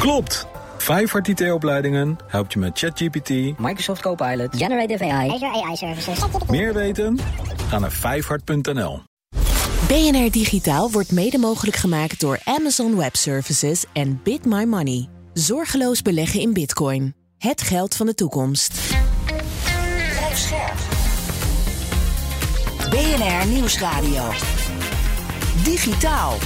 Klopt! Vijfhart IT-opleidingen helpt je met ChatGPT, Microsoft Copilot, Generative AI, Azure AI Services. meer weten? Ga naar vijfhart.nl. BNR Digitaal wordt mede mogelijk gemaakt door Amazon Web Services en Bit My Money. Zorgeloos beleggen in Bitcoin. Het geld van de toekomst. BNR Nieuwsradio. Digitaal.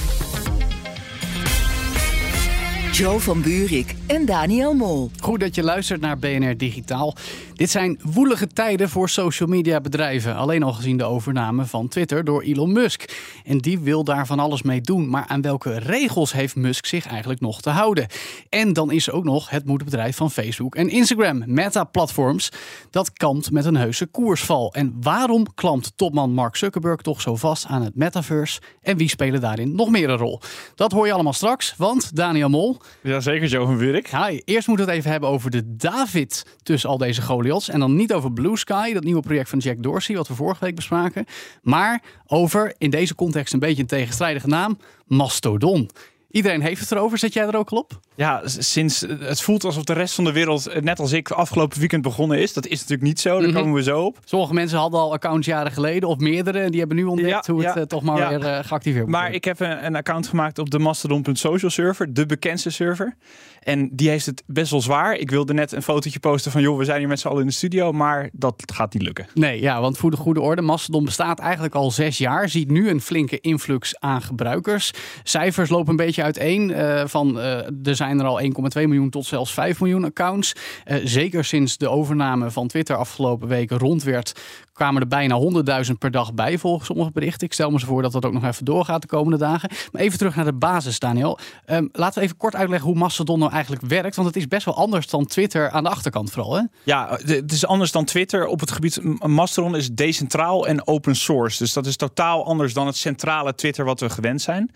Joe van Buurik en Daniel Mol. Goed dat je luistert naar BNR Digitaal. Dit zijn woelige tijden voor social media bedrijven. Alleen al gezien de overname van Twitter door Elon Musk. En die wil daar van alles mee doen. Maar aan welke regels heeft Musk zich eigenlijk nog te houden? En dan is er ook nog het moederbedrijf van Facebook en Instagram, Meta Platforms. Dat kampt met een heuse koersval. En waarom klampt topman Mark Zuckerberg toch zo vast aan het metaverse? En wie spelen daarin nog meer een rol? Dat hoor je allemaal straks, want Daniel Mol, Jazeker, Joe van Buurik. Hi, eerst moeten we het even hebben over de David tussen al deze En dan niet over Blue Sky, dat nieuwe project van Jack Dorsey, wat we vorige week bespraken. Maar over, in deze context een beetje een tegenstrijdige naam, Mastodon. Iedereen heeft het erover. Zet jij er ook al op? Ja, sinds het voelt alsof de rest van de wereld, eh, net als ik, afgelopen weekend begonnen is. Dat is natuurlijk niet zo, daar Mhm. komen we zo op. Sommige mensen hadden al accounts jaren geleden, of meerdere. En die hebben nu ontdekt Ja, hoe het ja, eh, toch maar ja. weer eh, geactiveerd wordt. Maar ik heb een, een account gemaakt op de Mastodon.social server, de bekendste server. En die heeft het best wel zwaar. Ik wilde net een fotootje posten van, joh, we zijn hier met z'n allen in de studio, maar dat gaat niet lukken. Nee, ja, want voor de goede orde, Mastodon bestaat eigenlijk al zes jaar. Ziet nu een flinke influx aan gebruikers. Cijfers lopen een beetje uiteen. eh, van, eh, er zijn er al 1,2 miljoen tot zelfs 5 miljoen accounts. Eh, zeker sinds de overname van Twitter afgelopen weken rond werd, kwamen er bijna 100.000 per dag bij volgens sommige berichten. Ik stel me zo voor dat dat ook nog even doorgaat de komende dagen. Maar even terug naar de basis, Daniel. Ehm, laten we even kort uitleggen hoe Mastodon nou eigenlijk werkt. Want het is best wel anders dan Twitter aan de achterkant vooral. Hè? Ja, het is anders dan Twitter op het gebied. Mastodon is decentraal en open source. Dus dat is totaal anders dan het centrale Twitter wat we gewend zijn.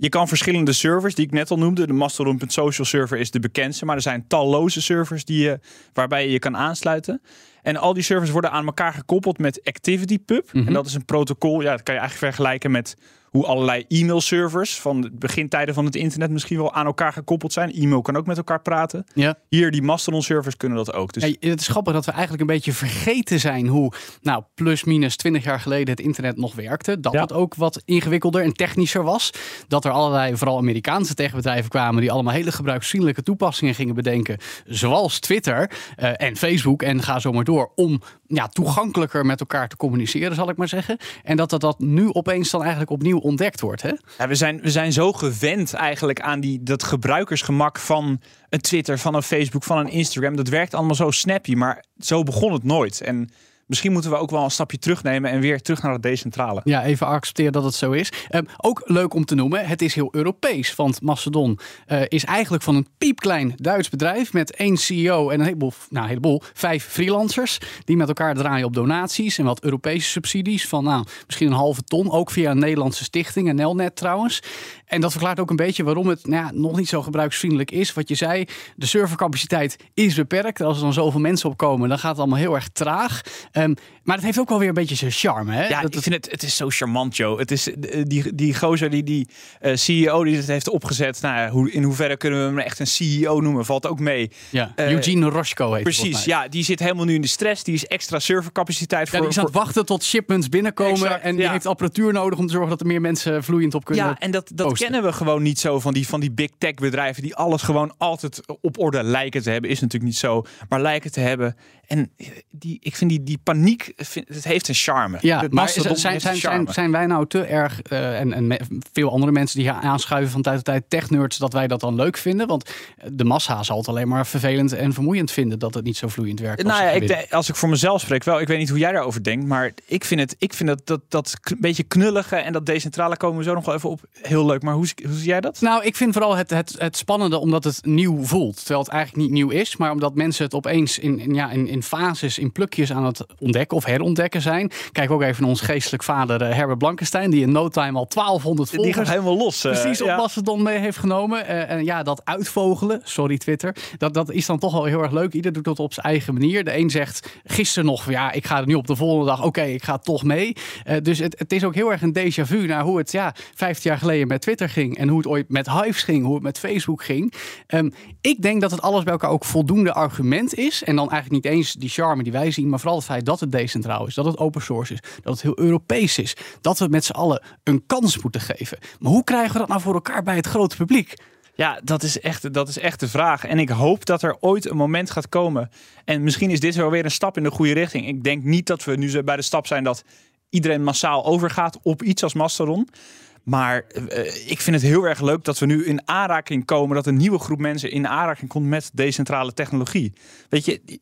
Je kan verschillende servers, die ik net al noemde. De Mastodon.social server is de bekendste. Maar er zijn talloze servers die je, waarbij je je kan aansluiten. En al die servers worden aan elkaar gekoppeld met ActivityPub. En dat is een protocol, ja, dat kan je eigenlijk vergelijken met hoe allerlei e-mailservers van de begintijden van het internet misschien wel aan elkaar gekoppeld zijn. E-mail kan ook met elkaar praten. Ja. Hier, die Mastodon servers kunnen dat ook. Dus Ja, het is grappig dat we eigenlijk een beetje vergeten zijn hoe, nou, plus minus 20 jaar geleden het internet nog werkte. Dat Ja. het ook wat ingewikkelder en technischer was. Dat er allerlei, vooral Amerikaanse techbedrijven kwamen die allemaal hele gebruiksvriendelijke toepassingen gingen bedenken. Zoals Twitter eh, en Facebook en ga zo maar door. Om ja, toegankelijker met elkaar te communiceren, zal ik maar zeggen. En dat dat, dat nu opeens dan eigenlijk opnieuw ontdekt wordt. Hè? Ja, we, zijn, we zijn zo gewend eigenlijk aan die, dat gebruikersgemak van een Twitter, van een Facebook, van een Instagram. Dat werkt allemaal zo snappy, maar zo begon het nooit. En misschien moeten we ook wel een stapje terugnemen en weer terug naar het decentrale. Ja, even accepteren dat het zo is. Ehm, ook leuk om te noemen, het is heel Europees. Want Macedon eh, is eigenlijk van een piepklein Duits bedrijf met één CEO en een heleboel, nou, een heleboel, vijf freelancers. Die met elkaar draaien op donaties en wat Europese subsidies van nou, misschien een halve ton. Ook via een Nederlandse stichting, een Nelnet trouwens. En dat verklaart ook een beetje waarom het nou ja, nog niet zo gebruiksvriendelijk is. Wat je zei, de servercapaciteit is beperkt. Als er dan zoveel mensen opkomen, dan gaat het allemaal heel erg traag. Ehm, maar het heeft ook wel weer een beetje zijn charme. Hè? Ja, Dat- ik vind het, het is zo charmant, Joe. Het is eh, die, die gozer, die, die eh, CEO die het heeft opgezet. Nou, hoe, in hoeverre kunnen we hem echt een CEO noemen? Valt ook mee. Ja, Eh, Eugene Roshko heet Precies, ja. Die zit helemaal nu in de stress. Die is extra servercapaciteit Ja, voor... die is aan het voor- wachten tot shipments binnenkomen. Exact, en die ja. heeft apparatuur nodig om te zorgen dat er meer mensen vloeiend op kunnen. Ja, en dat, dat posten. kennen we gewoon niet zo van die, van die big tech bedrijven die alles gewoon altijd op orde lijken te hebben. Is natuurlijk niet zo, maar lijken te hebben. En die, ik vind die, die paniek, vind- het heeft een charme. Ja, Het maar zijn, zijn, zijn, zijn wij nou te erg, eh, en, en me- veel andere mensen die hier aanschuiven van tijd tot tijd, technerds, dat wij dat dan leuk vinden? Want de massa zal het alleen maar vervelend en vermoeiend vinden dat het niet zo vloeiend werkt. als Nou ja, ik als ik voor mezelf spreek wel, ik weet niet hoe jij daarover denkt, maar ik vind het, ik vind dat, dat, dat beetje knullige en dat decentrale komen we zo nog wel even op heel leuk. Maar hoe, zie- hoe zie jij dat? Nou, ik vind vooral het, het, het spannende omdat het nieuw voelt. Terwijl het eigenlijk niet nieuw is, maar omdat mensen het opeens in, in, ja, in, in fases, in plukjes aan het ontdekken of herontdekken zijn. Kijk ook even naar ons geestelijk vader uh, Herbert Blankenstein, die in no time al 1200 volgers... Die gaat helemaal los. Uh, precies op ja. Mastodon mee heeft genomen. Uh, en ja, dat uitvogelen, sorry Twitter, dat, dat is dan toch wel heel erg leuk. Ieder doet dat op zijn eigen manier. De een zegt gisteren nog, ja, ik ga er nu op de volgende dag, oké, ik ga toch mee. dus het, het is ook heel erg een déjà vu naar hoe het ja, 15 jaar geleden met Twitter ging en hoe het ooit met Hives ging, hoe het met Facebook ging. Um, ik denk dat het alles bij elkaar ook voldoende argument is. En dan eigenlijk niet eens die charme die wij zien, maar vooral het feit dat het decentraal is, dat het open source is, dat het heel Europees is, dat we met z'n allen een kans moeten geven. Maar hoe krijgen we dat nou voor elkaar bij het grote publiek? Ja, dat is, echt, dat is echt de vraag. En ik hoop dat er ooit een moment gaat komen. En misschien is dit wel weer een stap in de goede richting. Ik denk niet dat we nu bij de stap zijn dat iedereen massaal overgaat op iets als Mastodon. Maar uh, ik vind het heel erg leuk dat we nu in aanraking komen, dat een nieuwe groep mensen in aanraking komt met decentrale technologie. Weet je,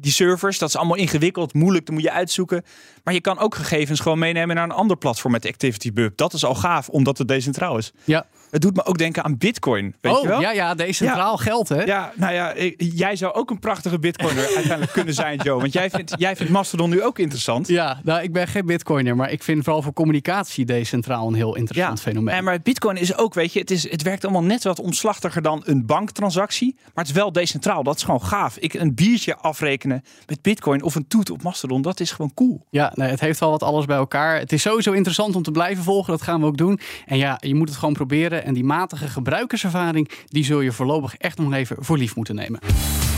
die servers, dat is allemaal ingewikkeld, moeilijk, dat moet je uitzoeken. Maar je kan ook gegevens gewoon meenemen naar een ander platform met ActivityBub. Dat is al gaaf, omdat het decentraal is. Ja. Het doet me ook denken aan Bitcoin. Weet oh, je wel? ja, ja, decentraal geld, hè? Ja, nou ja, jij zou ook een prachtige Bitcoiner uiteindelijk kunnen zijn, Joe. Want jij vindt, jij vindt Mastodon nu ook interessant. Ja, nou, ik ben geen Bitcoiner, maar ik vind vooral voor communicatie decentraal een heel interessant ja. fenomeen. En maar Bitcoin is ook, weet je, het, is, het werkt allemaal net wat omslachtiger dan een banktransactie. Maar het is wel decentraal. Dat is gewoon gaaf. Ik een biertje afrekenen met Bitcoin of een toet op Mastodon, dat is gewoon cool. Ja, nee, het heeft wel wat alles bij elkaar. Het is sowieso interessant om te blijven volgen. Dat gaan we ook doen. En ja, je moet het gewoon proberen. En die matige gebruikerservaring, die zul je voorlopig echt nog even voor lief moeten nemen.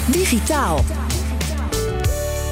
Digitaal.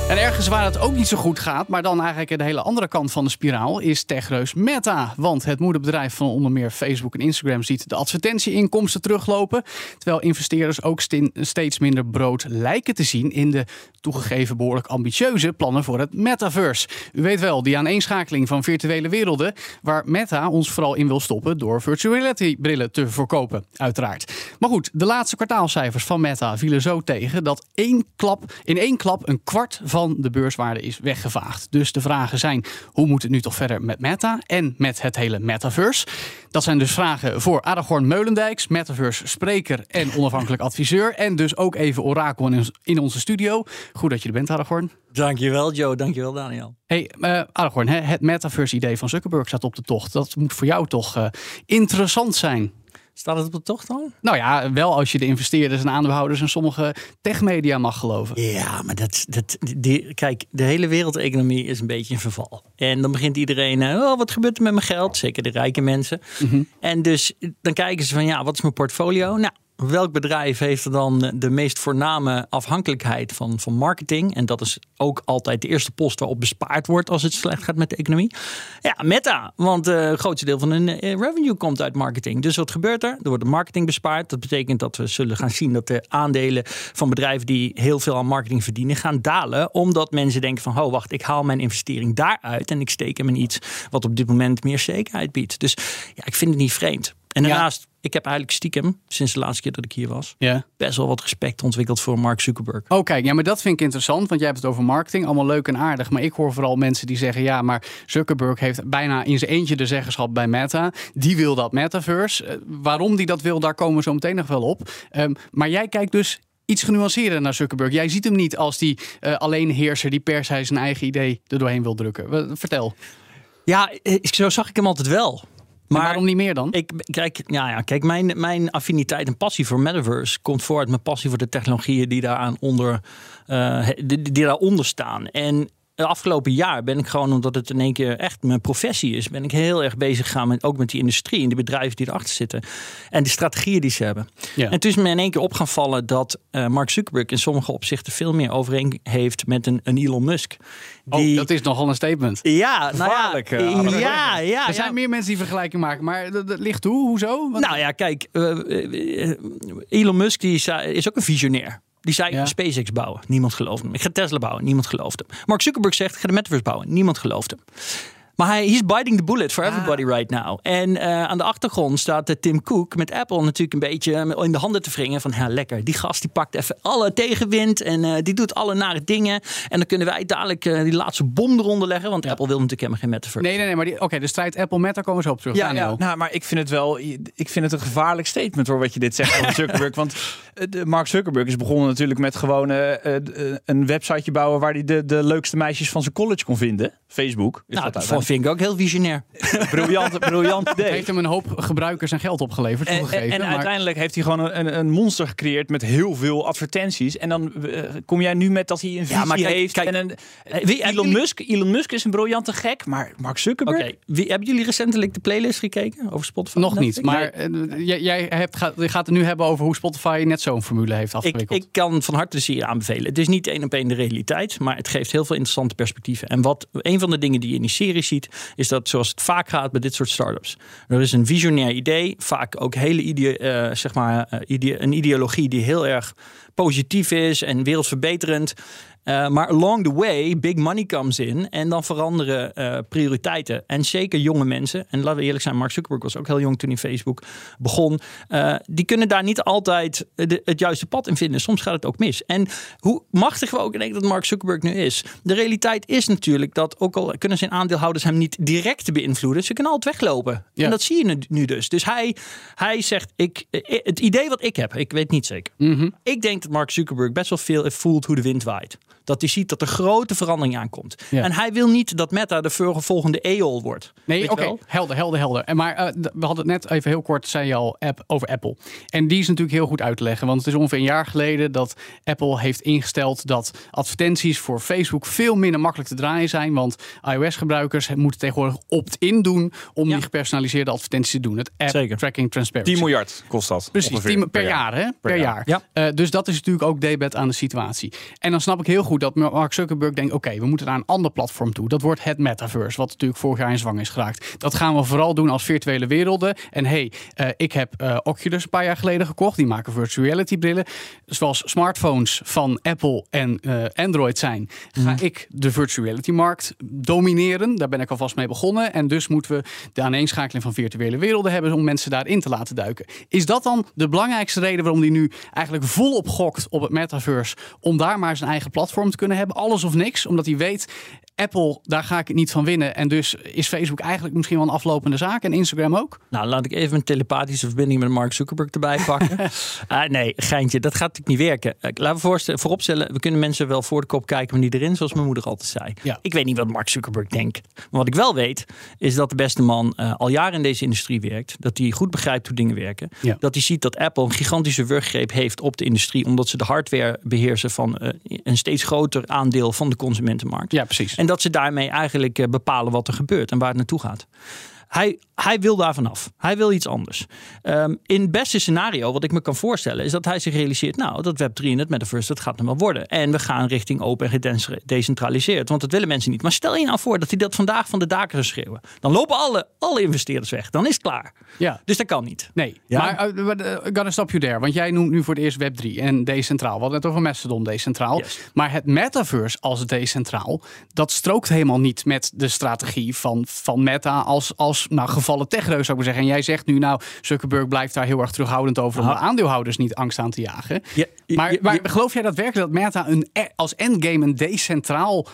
En ergens waar het ook niet zo goed gaat, maar dan eigenlijk de hele andere kant van de spiraal, is techreus Meta. Want het moederbedrijf van onder meer Facebook en Instagram ziet de advertentieinkomsten teruglopen. Terwijl investeerders ook steeds minder brood lijken te zien in de toegegeven behoorlijk ambitieuze plannen voor het metaverse. U weet wel, die aaneenschakeling van virtuele werelden, waar Meta ons vooral in wil stoppen door virtual reality brillen te verkopen, uiteraard. Maar goed, de laatste kwartaalcijfers van Meta vielen zo tegen dat één klap, in één klap een kwart van van de beurswaarde is weggevaagd. Dus de vragen zijn: hoe moet het nu toch verder met Meta en met het hele metaverse? Dat zijn dus vragen voor Aragorn Meulendijks, metaverse spreker en onafhankelijk adviseur. En dus ook even orakel in onze studio. Goed dat je er bent, Aragorn. Dankjewel, Joe. Dankjewel, Daniel. Hey, uh, Aragorn, het metaverse-idee van Zuckerberg staat op de tocht. Dat moet voor jou toch uh, interessant zijn. Staat het op de tocht dan? Nou ja, wel als je de investeerders en aandeelhouders en sommige techmedia mag geloven. Ja, maar dat, dat, die, kijk, de hele wereldeconomie is een beetje in verval. En dan begint iedereen, uh, oh, wat gebeurt er met mijn geld? Zeker de rijke mensen. Mm En dus dan kijken ze van, ja, wat is mijn portfolio? Nou, welk bedrijf heeft er dan de meest voorname afhankelijkheid van, van marketing? En dat is ook altijd de eerste post waarop bespaard wordt als het slecht gaat met de economie. Ja, Meta, want uh, het grootste deel van hun uh, revenue komt uit marketing. Dus wat gebeurt er? Er wordt de marketing bespaard. Dat betekent dat we zullen gaan zien dat de aandelen van bedrijven die heel veel aan marketing verdienen gaan dalen. Omdat mensen denken van, oh wacht, ik haal mijn investering daaruit en ik steek hem in iets wat op dit moment meer zekerheid biedt. Dus ja, ik vind het niet vreemd. En daarnaast, ik heb eigenlijk stiekem, sinds de laatste keer dat ik hier was, ja. best wel wat respect ontwikkeld voor Mark Zuckerberg. Oh, kijk, ja, maar dat vind ik interessant, want jij hebt het over marketing, allemaal leuk en aardig. Maar ik hoor vooral mensen die zeggen, ja, maar Zuckerberg heeft bijna in zijn eentje de zeggenschap bij Meta. Die wil dat metaverse. Uh, waarom die dat wil, daar komen we zo meteen nog wel op. Um, maar jij kijkt dus iets genuanceerder naar Zuckerberg. Jij ziet hem niet als die uh, alleenheerser die per se zijn eigen idee er doorheen wil drukken. Vertel. Ja, zo zag ik hem altijd wel. Maar waarom niet meer dan? Ik, kijk, ja, ja, kijk mijn, mijn affiniteit en passie voor metaverse komt voort met passie voor de technologieën die, daaraan onder, uh, die, die daaronder staan. En de afgelopen jaar ben ik gewoon, omdat het in één keer echt mijn professie is, ben ik heel erg bezig gegaan met ook met die industrie en de bedrijven die erachter zitten. En de strategieën die ze hebben. Ja. En toen is me in één keer op gaan vallen dat uh, Mark Zuckerberg in sommige opzichten veel meer overeen heeft met een, een Elon Musk. Die... Oh, dat is nogal een statement. Ja, nou ja, ja, ja, Er zijn ja. meer mensen die vergelijking maken, maar dat, dat ligt toe. Hoezo? Want... Nou ja, kijk, uh, Elon Musk die is, is ook een visionair. Die zei, ja. SpaceX bouwen. Niemand gelooft hem. Ik ga Tesla bouwen. Niemand gelooft hem. Mark Zuckerberg zegt, ik ga de metaverse bouwen. Niemand gelooft hem. Maar hij is biting the bullet for everybody ah. right now. En uh, aan de achtergrond staat uh, Tim Cook met Apple natuurlijk een beetje in de handen te wringen. Van ja, lekker. Die gast die pakt even alle tegenwind en uh, die doet alle nare dingen. En dan kunnen wij dadelijk die laatste bom eronder leggen. Want ja. Apple wil natuurlijk helemaal geen metaverse. Nee, nee, nee. Maar oké, okay, de strijd Apple-Meta komen we zo op terug. Ja, ja, nou, maar ik vind het wel. Ik vind het een gevaarlijk statement hoor, wat je dit zegt over Zuckerberg. Want de Mark Zuckerberg is begonnen natuurlijk met gewoon eh, eh, een websiteje bouwen waar hij de, de leukste meisjes van zijn college kon vinden. Facebook. Is Nou, dat vind ik ook heel visionair. briljant, briljant Het idee. heeft hem een hoop gebruikers en geld opgeleverd, En, en, toegegeven. en maar- uiteindelijk heeft hij gewoon een, een monster gecreëerd met heel veel advertenties. En dan eh, kom jij nu met dat hij een visie Ja, maar kijk- heeft. kijk, en een, eh, wie- Elon, jullie- Musk, Elon Musk is een briljante gek, maar Mark Zuckerberg... Oké, wie- hebben jullie recentelijk de playlist gekeken over Spotify? Nog niet, maar eh, jij, jij hebt, gaat, gaat het nu hebben over hoe Spotify net zo'n formule heeft Ik, afgewikkeld. ik kan van harte de serie aanbevelen. Het is niet één op één de realiteit, maar het geeft heel veel interessante perspectieven. En wat een van de dingen die je in die serie ziet, is dat zoals het vaak gaat bij dit soort startups. Er is een visionair idee, vaak ook hele idee, eh, zeg maar, eh, idee- een ideologie die heel erg positief is en wereldverbeterend. Eh, maar along the way, big money comes in en dan veranderen eh, prioriteiten. En zeker jonge mensen, en laten we eerlijk zijn, Mark Zuckerberg was ook heel jong toen hij Facebook begon. eh, die kunnen daar niet altijd de- het juiste pad in vinden. Soms gaat het ook mis. En hoe machtig we ook denken dat Mark Zuckerberg nu is. De realiteit is natuurlijk dat, ook al kunnen zijn aandeelhouders hem niet direct beïnvloeden, ze kunnen altijd weglopen. Ja. En dat zie je nu- dus. Dus hij, hij zegt, ik, het idee wat ik heb, ik weet niet zeker. Mhm. Ik denk dat Mark Zuckerberg best wel veel voelt hoe de wind waait. Dat hij ziet dat er grote verandering aankomt. Ja. En hij wil niet dat Meta de volgende EOL wordt. Nee, oké, helder, helder, helder. En maar eh, we hadden het net even heel kort, zei je al, app, over Apple. En die is natuurlijk heel goed uit te leggen. Want het is ongeveer een jaar geleden dat Apple heeft ingesteld dat advertenties voor Facebook veel minder makkelijk te draaien zijn. Want iOS-gebruikers moeten tegenwoordig opt-in doen om Ja. die gepersonaliseerde advertenties te doen. Het App Zeker. Tracking Transparency. 10 miljard kost dat. Precies, ongeveer, 10 per jaar, hè? Per, jaar. jaar. Ja. Eh, dus dat is natuurlijk ook debet aan de situatie. En dan snap ik heel goed dat Mark Zuckerberg denkt: oké, we moeten naar een ander platform toe. Dat wordt het metaverse, wat natuurlijk vorig jaar in zwang is geraakt. Dat gaan we vooral doen als virtuele werelden. En hey, eh, ik heb eh, Oculus een paar jaar geleden gekocht. Die maken virtual reality brillen. Zoals smartphones van Apple en eh, Android zijn, ga ik de virtual reality markt domineren. Daar ben ik alvast mee begonnen. En dus moeten we de aaneenschakeling van virtuele werelden hebben om mensen daarin te laten duiken. Is dat dan de belangrijkste reden waarom die nu eigenlijk volop gokt op het metaverse? Om daar maar zijn eigen platform te kunnen hebben? Alles of niks? Omdat hij weet, Apple, daar ga ik het niet van winnen. En dus is Facebook eigenlijk misschien wel een aflopende zaak. En Instagram ook. Nou, laat ik even een telepathische verbinding met Mark Zuckerberg erbij pakken. Ah, nee, geintje, dat gaat natuurlijk niet werken. Eh, Laten we voorstellen, vooropstellen, we kunnen mensen wel voor de kop kijken wanneer die erin, zoals mijn moeder altijd zei. Ja. Ik weet niet wat Mark Zuckerberg denkt. Maar wat ik wel weet, is dat de beste man eh, al jaren in deze industrie werkt. Dat hij goed begrijpt hoe dingen werken. Ja. Dat hij ziet dat Apple een gigantische wurggreep heeft op de industrie. Omdat ze de hardware beheersen van eh, een steeds groter aandeel van de consumentenmarkt. Ja, precies. En dat ze daarmee eigenlijk eh, bepalen wat er gebeurt en waar het naartoe gaat. Hij, hij wil daar vanaf. Hij wil iets anders. Ehm, in het beste scenario, wat ik me kan voorstellen, is dat hij zich realiseert: nou, dat Web3 en het metaverse, dat gaat hem wel worden. En we gaan richting open en gedecentraliseerd. Want dat willen mensen niet. Maar stel je nou voor dat hij dat vandaag van de daken zou schreeuwen. Dan lopen alle, alle investeerders weg. Dan is het klaar. Ja. Dus dat kan niet. Nee, Ja. maar uh, uh, gotta stop you there. Want jij noemt nu voor het eerst Web3 en decentraal. We hadden het over Mastodon decentraal. Yes. Maar het metaverse als decentraal, dat strookt helemaal niet met de strategie van, van Meta als, als nou, gevallen techreus zou ik maar zeggen. En jij zegt nu, nou, Zuckerberg blijft daar heel erg terughoudend over om de aandeelhouders niet angst aan te jagen. Ja, maar, ja, maar ja. geloof jij daadwerkelijk dat Meta een, e- als endgame een decentraal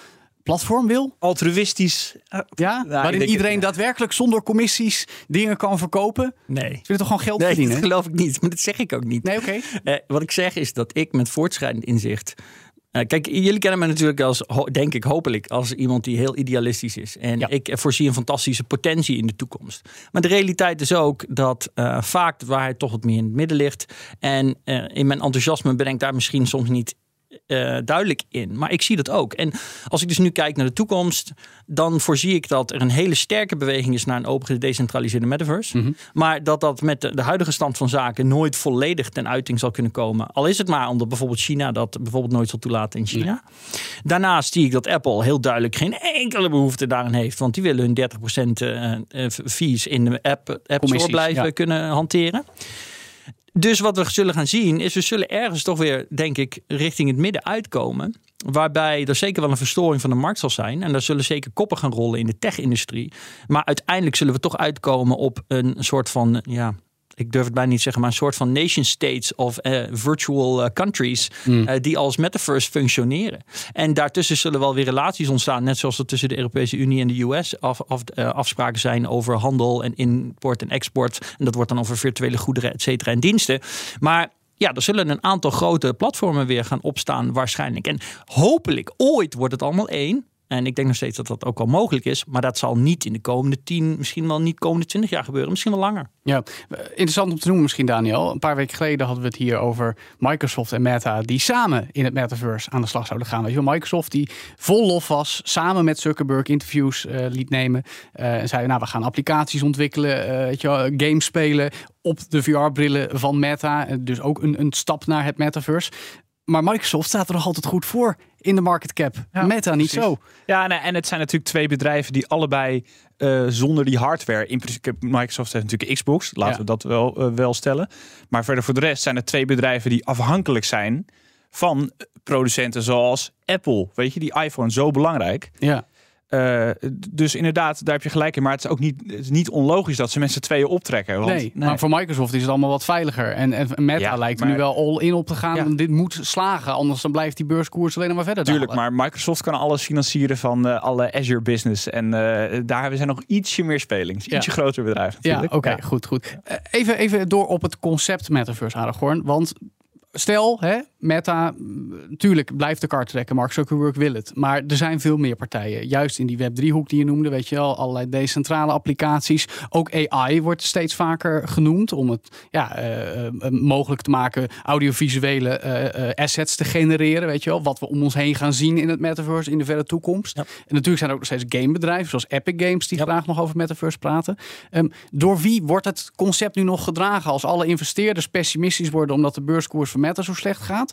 platform wil? Altruïstisch. eh, Ja? ik Waarin iedereen daadwerkelijk zonder commissies dingen kan verkopen? Ze Nee. willen toch gewoon geld Nee, verdienen? dat geloof ik niet. Maar dat zeg ik ook niet. Nee, oké. Eh, wat ik zeg is dat ik met voortschrijdend inzicht. Eh, kijk, jullie kennen me natuurlijk als, denk ik, hopelijk, als iemand die heel idealistisch is. En Ja. ik voorzie een fantastische potentie in de toekomst. Maar de realiteit is ook dat eh, vaak de waarheid toch wat meer in het midden ligt. En eh, in mijn enthousiasme ben ik daar misschien soms niet eh, duidelijk in. Maar ik zie dat ook. En als ik dus nu kijk naar de toekomst, dan voorzie ik dat er een hele sterke beweging is naar een open gedecentraliseerde metaverse. Maar dat dat met de, de huidige stand van zaken nooit volledig ten uiting zal kunnen komen. Al is het maar omdat bijvoorbeeld China dat bijvoorbeeld nooit zal toelaten in China. Daarnaast zie ik dat Apple heel duidelijk geen enkele behoefte daarin heeft. Want die willen hun 30% eh, eh, fees in de app, app Store blijven ja. kunnen hanteren. Dus wat we zullen gaan zien is, we zullen ergens toch weer, denk ik, richting het midden uitkomen. Waarbij er zeker wel een verstoring van de markt zal zijn. En daar zullen zeker koppen gaan rollen in de tech-industrie. Maar uiteindelijk zullen we toch uitkomen op een soort van, ja, ik durf het bijna niet zeggen, maar een soort van nation states of eh, virtual eh, countries. eh, die als metaverse functioneren. En daartussen zullen wel weer relaties ontstaan. Net zoals er tussen de Europese Unie en de US af, af, afspraken zijn over handel en import en export. En dat wordt dan over virtuele goederen, et cetera, en diensten. Maar ja, er zullen een aantal grote platformen weer gaan opstaan waarschijnlijk. En hopelijk ooit wordt het allemaal één. En ik denk nog steeds dat dat ook al mogelijk is. Maar dat zal niet in de komende 10, misschien wel niet komende 20 jaar gebeuren. Misschien wel langer. Ja, eh, interessant om te noemen misschien Daniel. Een paar weken geleden hadden we het hier over Microsoft en Meta die samen in het metaverse aan de slag zouden gaan. Weet je wel, Microsoft die vol lof was, samen met Zuckerberg interviews uh, liet nemen. Uh, en zei, nou we gaan applicaties ontwikkelen, uh, weet je wel, games spelen op de VR-brillen van Meta. Dus ook een, een stap naar het metaverse. Maar Microsoft staat er nog altijd goed voor in de market cap. Ja, Meta niet zo. Ja, nou, en het zijn natuurlijk twee bedrijven die allebei uh, zonder die hardware. In principe, Microsoft heeft natuurlijk Xbox, laten ja. we dat wel, uh, wel stellen. Maar verder voor de rest zijn het twee bedrijven die afhankelijk zijn van producenten zoals Apple. Weet je, die iPhone zo belangrijk. Ja. Uh, dus inderdaad, daar heb je gelijk in. Maar het is ook niet, het is niet onlogisch dat ze mensen tweeën optrekken. Want, nee, nee, maar voor Microsoft is het allemaal wat veiliger. En, en Meta ja, lijkt er nu wel all in op te gaan. Ja. Dit moet slagen, anders dan blijft die beurskoers alleen maar verder Tuurlijk, dalen. maar Microsoft kan alles financieren van uh, alle Azure business. En uh, daar hebben ze nog ietsje meer speling. Ietsje groter bedrijf natuurlijk. Ja, oké, okay, goed, goed. even, even door op het concept Metaverse, Aragorn. Want stel, hè, Meta, natuurlijk blijft de kar trekken. Mark Zuckerberg wil het. Maar er zijn veel meer partijen. Juist in die Web3-hoek die je noemde, weet je wel, allerlei decentrale applicaties. Ook AI wordt steeds vaker genoemd om het ja, uh, uh, mogelijk te maken audiovisuele uh, assets te genereren. Weet je wel, wat we om ons heen gaan zien in het metaverse in de verre toekomst. Ja. En natuurlijk zijn er ook nog steeds gamebedrijven, zoals Epic Games, die ja. graag nog over metaverse praten. Um, door wie wordt het concept nu nog gedragen als alle investeerders pessimistisch worden omdat de beurskoers van Meta zo slecht gaat?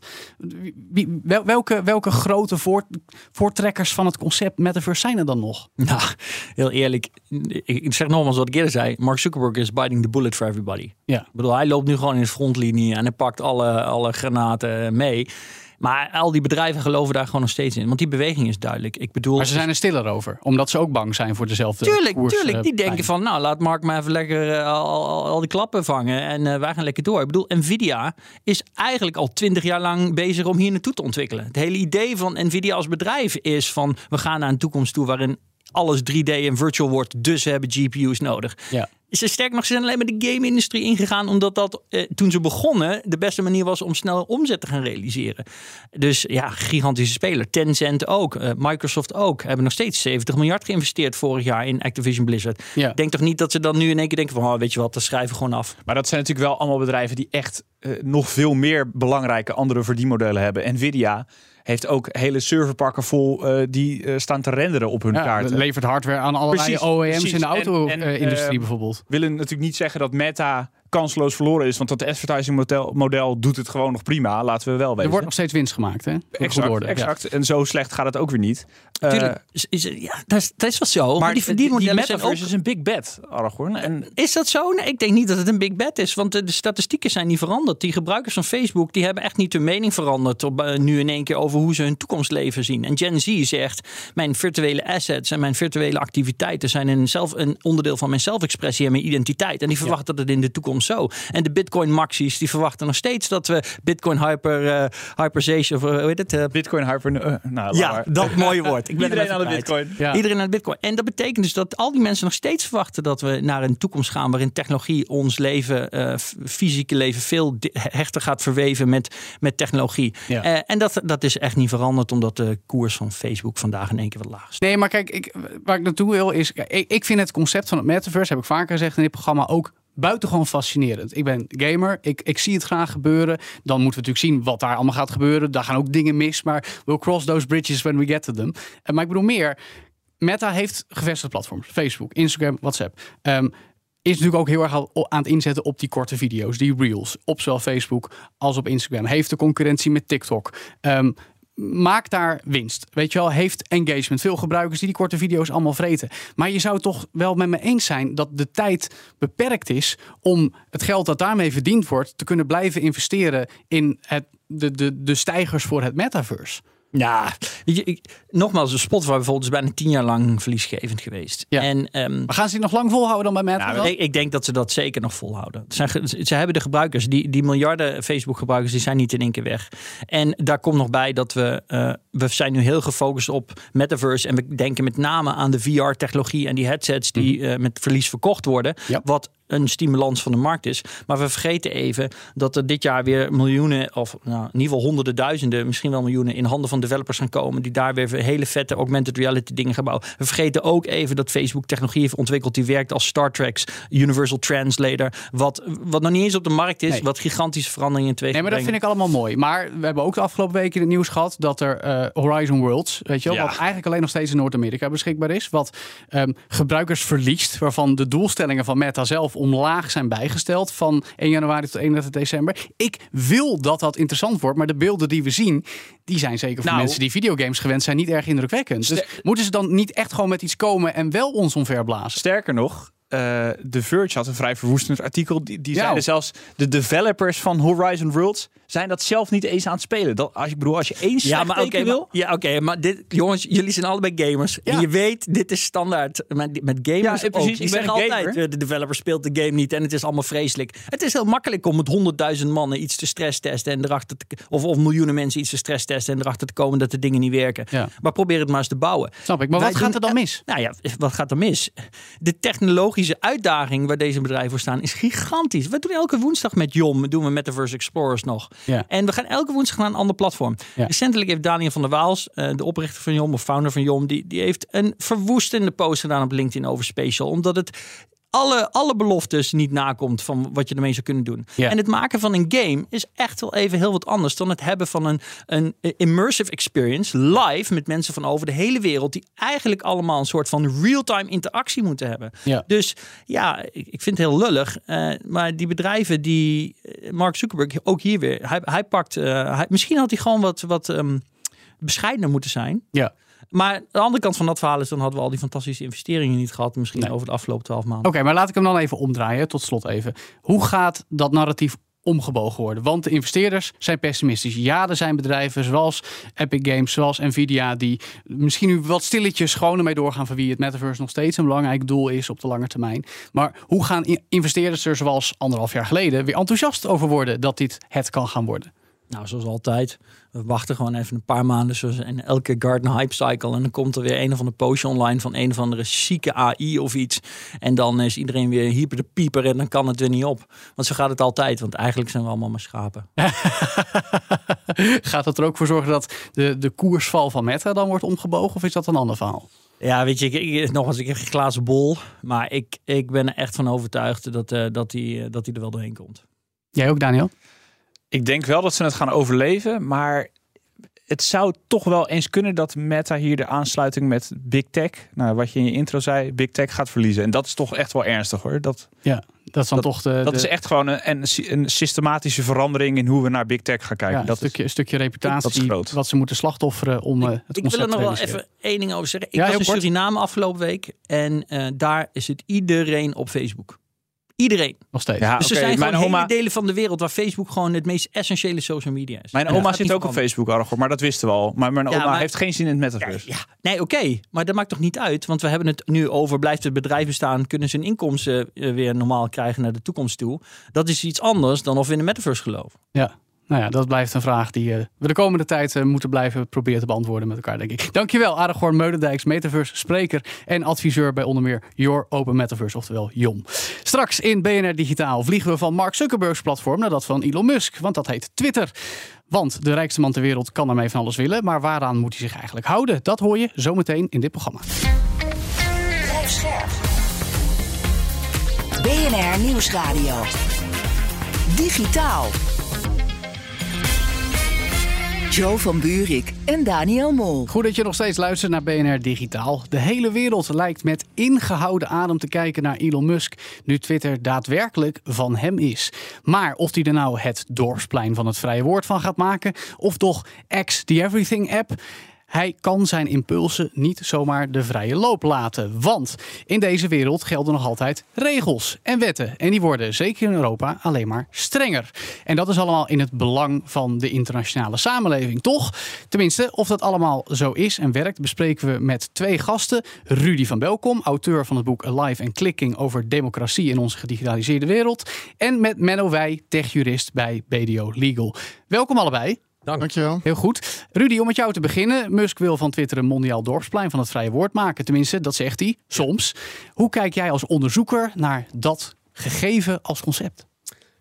Wie, wel, welke, welke grote voort, voortrekkers van het concept metaverse zijn er dan nog? Nou, heel eerlijk. Ik zeg nogmaals wat ik eerder zei. Mark Zuckerberg is biting the bullet for everybody. Ja. Ik bedoel, hij loopt nu gewoon in de frontlinie en hij pakt alle, alle granaten mee. Maar al die bedrijven geloven daar gewoon nog steeds in. Want die beweging is duidelijk. Ik bedoel, maar ze zijn er stiller over. Omdat ze ook bang zijn voor dezelfde Tuurlijk, koers, tuurlijk. Die uh, denken van, nou laat Mark maar even lekker uh, al, al, al, die klappen vangen. En uh, wij gaan lekker door. Ik bedoel, Nvidia is eigenlijk al twintig jaar lang bezig om hier naartoe te ontwikkelen. Het hele idee van Nvidia als bedrijf is van, we gaan naar een toekomst toe waarin alles 3D en virtual wordt. Dus ze hebben GPU's nodig. Ja. Ze sterk nog, ze zijn alleen maar de game-industrie ingegaan, omdat dat eh, toen ze begonnen de beste manier was om snel omzet te gaan realiseren. Dus ja, gigantische speler. Tencent ook, uh, Microsoft ook. Hebben nog steeds 70 miljard geïnvesteerd vorig jaar in Activision Blizzard. Ja. Denk toch niet dat ze dan nu in één keer denken van, oh, weet je wat, dat schrijven we gewoon af. Maar dat zijn natuurlijk wel allemaal bedrijven die echt uh, nog veel meer belangrijke andere verdienmodellen hebben. Nvidia heeft ook hele serverparken vol uh, die uh, staan te renderen op hun ja, kaarten. levert hardware aan allerlei Precies, OEM's precies. in de auto-industrie eh, bijvoorbeeld. willen natuurlijk niet zeggen dat Meta kansloos verloren is, want dat advertising model, model doet het gewoon nog prima. Laten we wel Er weten. wordt nog steeds winst gemaakt, hè? Exact. Ja. exact. En zo slecht gaat het ook weer niet. Eh, Tuurlijk, is, is, ja, dat, is, dat is wel zo. Maar, maar die die, die verdienmodellen zijn ook metaverse is een big bet, Aragorn. En Is dat zo? Nee, ik denk niet dat het een big bet is. Want de, de statistieken zijn niet veranderd. Die gebruikers van Facebook die hebben echt niet hun mening veranderd. Op, uh, nu in één keer over hoe ze hun toekomstleven zien. En Gen Z zegt: Mijn virtuele assets en mijn virtuele activiteiten zijn een, zelf, een onderdeel van mijn zelfexpressie en mijn identiteit. En die verwachten dat het in de toekomst zo. En de Bitcoin Maxies die verwachten nog steeds dat we Bitcoin hyper, uh, of uh, hoe heet het? Uh, Bitcoin hyper... Uh, nou, ja, maar. dat mooie woord. Ik ben Iedereen aan de. Bitcoin. Ja. Iedereen aan de Bitcoin. En dat betekent dus dat al die mensen nog steeds verwachten dat we naar een toekomst gaan waarin technologie ons leven, uh, fysieke leven, veel hechter gaat verweven met, met technologie. Ja. Uh, en dat, dat is echt niet veranderd, omdat de koers van Facebook vandaag in één keer wat laag is. Nee, maar kijk, ik, waar ik naartoe wil is... Ik, ik vind het concept van het metaverse, heb ik vaker gezegd in dit programma, ook buitengewoon fascinerend. Ik ben gamer, ik, ik zie het graag gebeuren. Dan moeten we natuurlijk zien wat daar allemaal gaat gebeuren. Daar gaan ook dingen mis, maar we'll cross those bridges when we get to them. En, maar ik bedoel meer, Meta heeft gevestigde platforms. Facebook, Instagram, WhatsApp. Um, is natuurlijk ook heel erg aan het inzetten op die korte video's, die reels. Op zowel Facebook als op Instagram. Heeft de concurrentie met TikTok. Um, maak daar winst. Weet je wel, heeft engagement. Veel gebruikers die die korte video's allemaal vreten. Maar je zou toch wel met me eens zijn dat de tijd beperkt is om het geld dat daarmee verdiend wordt te kunnen blijven investeren in het, de, de, de stijgers voor het metaverse. Ja, weet je, ik, nogmaals, Spotify bijvoorbeeld is bijna tien jaar lang verliesgevend geweest. Ja. En, um, maar gaan ze die nog lang volhouden dan bij Meta? Nou, ik, ik, denk dat ze dat zeker nog volhouden. Zijn, ze hebben de gebruikers, die, die miljarden Facebook-gebruikers, die zijn niet in één keer weg. En daar komt nog bij dat we uh, we zijn nu heel gefocust op metaverse. En we denken met name aan de VR-technologie en die headsets die eh, met verlies verkocht worden. Ja. Wat een stimulans van de markt is. Maar we vergeten even dat er dit jaar weer miljoenen, of nou, in ieder geval honderden duizenden, misschien wel miljoenen, in handen van developers gaan komen. Die daar weer hele vette augmented reality dingen gaan bouwen. We vergeten ook even dat Facebook technologie heeft ontwikkeld die werkt als Star Trek's Universal Translator. Wat, wat nog niet eens op de markt is, Nee. wat gigantische veranderingen in twee Nee, maar dat vind ik allemaal mooi. Maar we hebben ook de afgelopen weken in het nieuws gehad dat er eh, Horizon Worlds, weet je wel, Ja. wat eigenlijk alleen nog steeds in Noord-Amerika beschikbaar is, wat ehm, gebruikers verliest, waarvan de doelstellingen van Meta zelf omlaag zijn bijgesteld van 1 januari tot 31 december. Ik wil dat dat interessant wordt, maar de beelden die we zien, die zijn zeker voor Nou, mensen die videogames gewend zijn niet erg indrukwekkend. Dus moeten ze dan niet echt gewoon met iets komen en wel ons omverblazen? Sterker nog, eh The Verge had een vrij verwoestend artikel. Die, die Ja. zeiden zelfs de developers van Horizon Worlds zijn dat zelf niet eens aan het spelen. Dat, als, ik bedoel, als je één Ja, maar maar, wil... ja, oké, maar dit, jongens, jullie zijn allebei gamers. Ja. En je weet, dit is standaard met, met gamers Ja, ook. Ik zeg altijd, gamer. eh, de developer speelt de game niet en het is allemaal vreselijk. Het is heel makkelijk om met honderdduizend mannen iets te stresstesten en erachter te, of, of miljoenen mensen iets te stresstesten en erachter te komen dat de dingen niet werken. Ja. Maar probeer het maar eens te bouwen. Snap ik. Maar Wij wat gaat er dan mis? Nou ja, wat gaat er mis? De technologische uitdaging waar deze bedrijven voor staan is gigantisch. We doen elke woensdag met Jom, doen we Metaverse Explorers nog. Ja. En we gaan elke woensdag naar een ander platform. Ja. Recentelijk heeft Daniel van der Waals, eh, de oprichter van Jom of founder van Jom, die, die heeft een verwoestende post gedaan op LinkedIn over Spatial. Omdat het alle, alle beloftes niet nakomt van wat je ermee zou kunnen doen. Ja. En het maken van een game is echt wel even heel wat anders dan het hebben van een, een immersive experience live met mensen van over de hele wereld die eigenlijk allemaal een soort van real-time interactie moeten hebben. Ja. Dus ja, ik, ik vind het heel lullig. eh, maar die bedrijven die eh, Mark Zuckerberg ook hier weer, hij, hij pakt, eh, hij, misschien had hij gewoon wat, wat ehm, bescheidener moeten zijn. Ja. Maar de andere kant van dat verhaal is, dan hadden we al die fantastische investeringen niet gehad. Misschien over de afgelopen twaalf maanden. Oké, maar laat ik hem dan even omdraaien. Tot slot even. Hoe gaat dat narratief omgebogen worden? Want de investeerders zijn pessimistisch. Ja, er zijn bedrijven zoals Epic Games, zoals Nvidia, die misschien nu wat stilletjes gewoon ermee doorgaan voor wie het metaverse nog steeds een belangrijk doel is op de lange termijn. Maar hoe gaan investeerders er zoals anderhalf jaar geleden weer enthousiast over worden dat dit het kan gaan worden? Nou, zoals altijd. We wachten gewoon even een paar maanden. Zoals in elke Garden Hype Cycle. En dan komt er weer een of andere postje online van een of andere chique AI of iets. En dan is iedereen weer hyper de pieper en dan kan het weer niet op. Want zo gaat het altijd. Want eigenlijk zijn we allemaal maar schapen. Gaat dat er ook voor zorgen dat de, de koersval van Meta dan wordt omgebogen? Of is dat een ander verhaal? Ja, weet je, ik, ik, nog eens, ik heb geen glazen bol. Maar ik, ik ben er echt van overtuigd dat, eh, dat, die, eh, dat die er wel doorheen komt. Jij ook, Daniel? Ik denk wel dat ze het gaan overleven, maar het zou toch wel eens kunnen dat Meta hier de aansluiting met Big Tech, nou, wat je in je intro zei, Big Tech gaat verliezen. En dat is toch echt wel ernstig hoor. Dat, Ja, dat is dan toch de, dat de- is echt gewoon een, een, een systematische verandering in hoe we naar Big Tech gaan kijken. ja, dat stukje, een stukje reputatie dat is groot. wat ze moeten slachtofferen om eh, het Ik wil er nog wel even één ding over zeggen. Ik Ja, was in kort. Suriname afgelopen week. En eh, daar is het iedereen op Facebook. Iedereen. Nog steeds. Ja, Dus er oké, zijn mijn gewoon oma- hele delen van de wereld waar Facebook gewoon het meest essentiële social media is. Mijn oma zit ook op. Facebook, Aragorn, maar dat wisten we al. Maar mijn Ja, oma maar- heeft geen zin in het metaverse. Ja, nee, oké. Maar dat maakt toch niet uit? Want we hebben het nu over, blijft het bedrijf bestaan? Kunnen ze hun inkomsten eh, weer normaal krijgen naar de toekomst toe? Dat is iets anders dan of we in de metaverse geloven. Ja. Nou ja, dat blijft een vraag die eh, we de komende tijd eh, moeten blijven proberen te beantwoorden met elkaar, denk ik. Dankjewel, Aragorn Meudendijks, metaverse spreker en adviseur bij onder meer Your Open Metaverse, oftewel JOM. Straks in BNR Digitaal vliegen we van Mark Zuckerberg's platform naar dat van Elon Musk, want dat heet Twitter. Want de rijkste man ter wereld kan ermee van alles willen, maar waaraan moet hij zich eigenlijk houden? Dat hoor je zometeen in dit programma. BNR Nieuwsradio. Digitaal. Joe van Buurik en Daniel Mol. Goed dat je nog steeds luistert naar BNR Digitaal. De hele wereld lijkt met ingehouden adem te kijken naar Elon Musk, nu Twitter daadwerkelijk van hem is. Maar of hij er nou het dorpsplein van het vrije woord van gaat maken, of toch X, the Everything app. Hij kan zijn impulsen niet zomaar de vrije loop laten. Want in deze wereld gelden nog altijd regels en wetten. En die worden zeker in Europa alleen maar strenger. En dat is allemaal in het belang van de internationale samenleving, toch? Tenminste, of dat allemaal zo is en werkt, bespreken we met twee gasten. Rudy van Belkom, auteur van het boek Alive and Clicking over democratie in onze gedigitaliseerde wereld. En met Menno Wij, techjurist bij BDO Legal. Welkom allebei. Dank. Dankjewel. Heel goed. Rudy, om met jou te beginnen. Musk wil van Twitter een mondiaal dorpsplein van het vrije woord maken. Tenminste, dat zegt hij soms. Hoe kijk jij als onderzoeker naar dat gegeven als concept?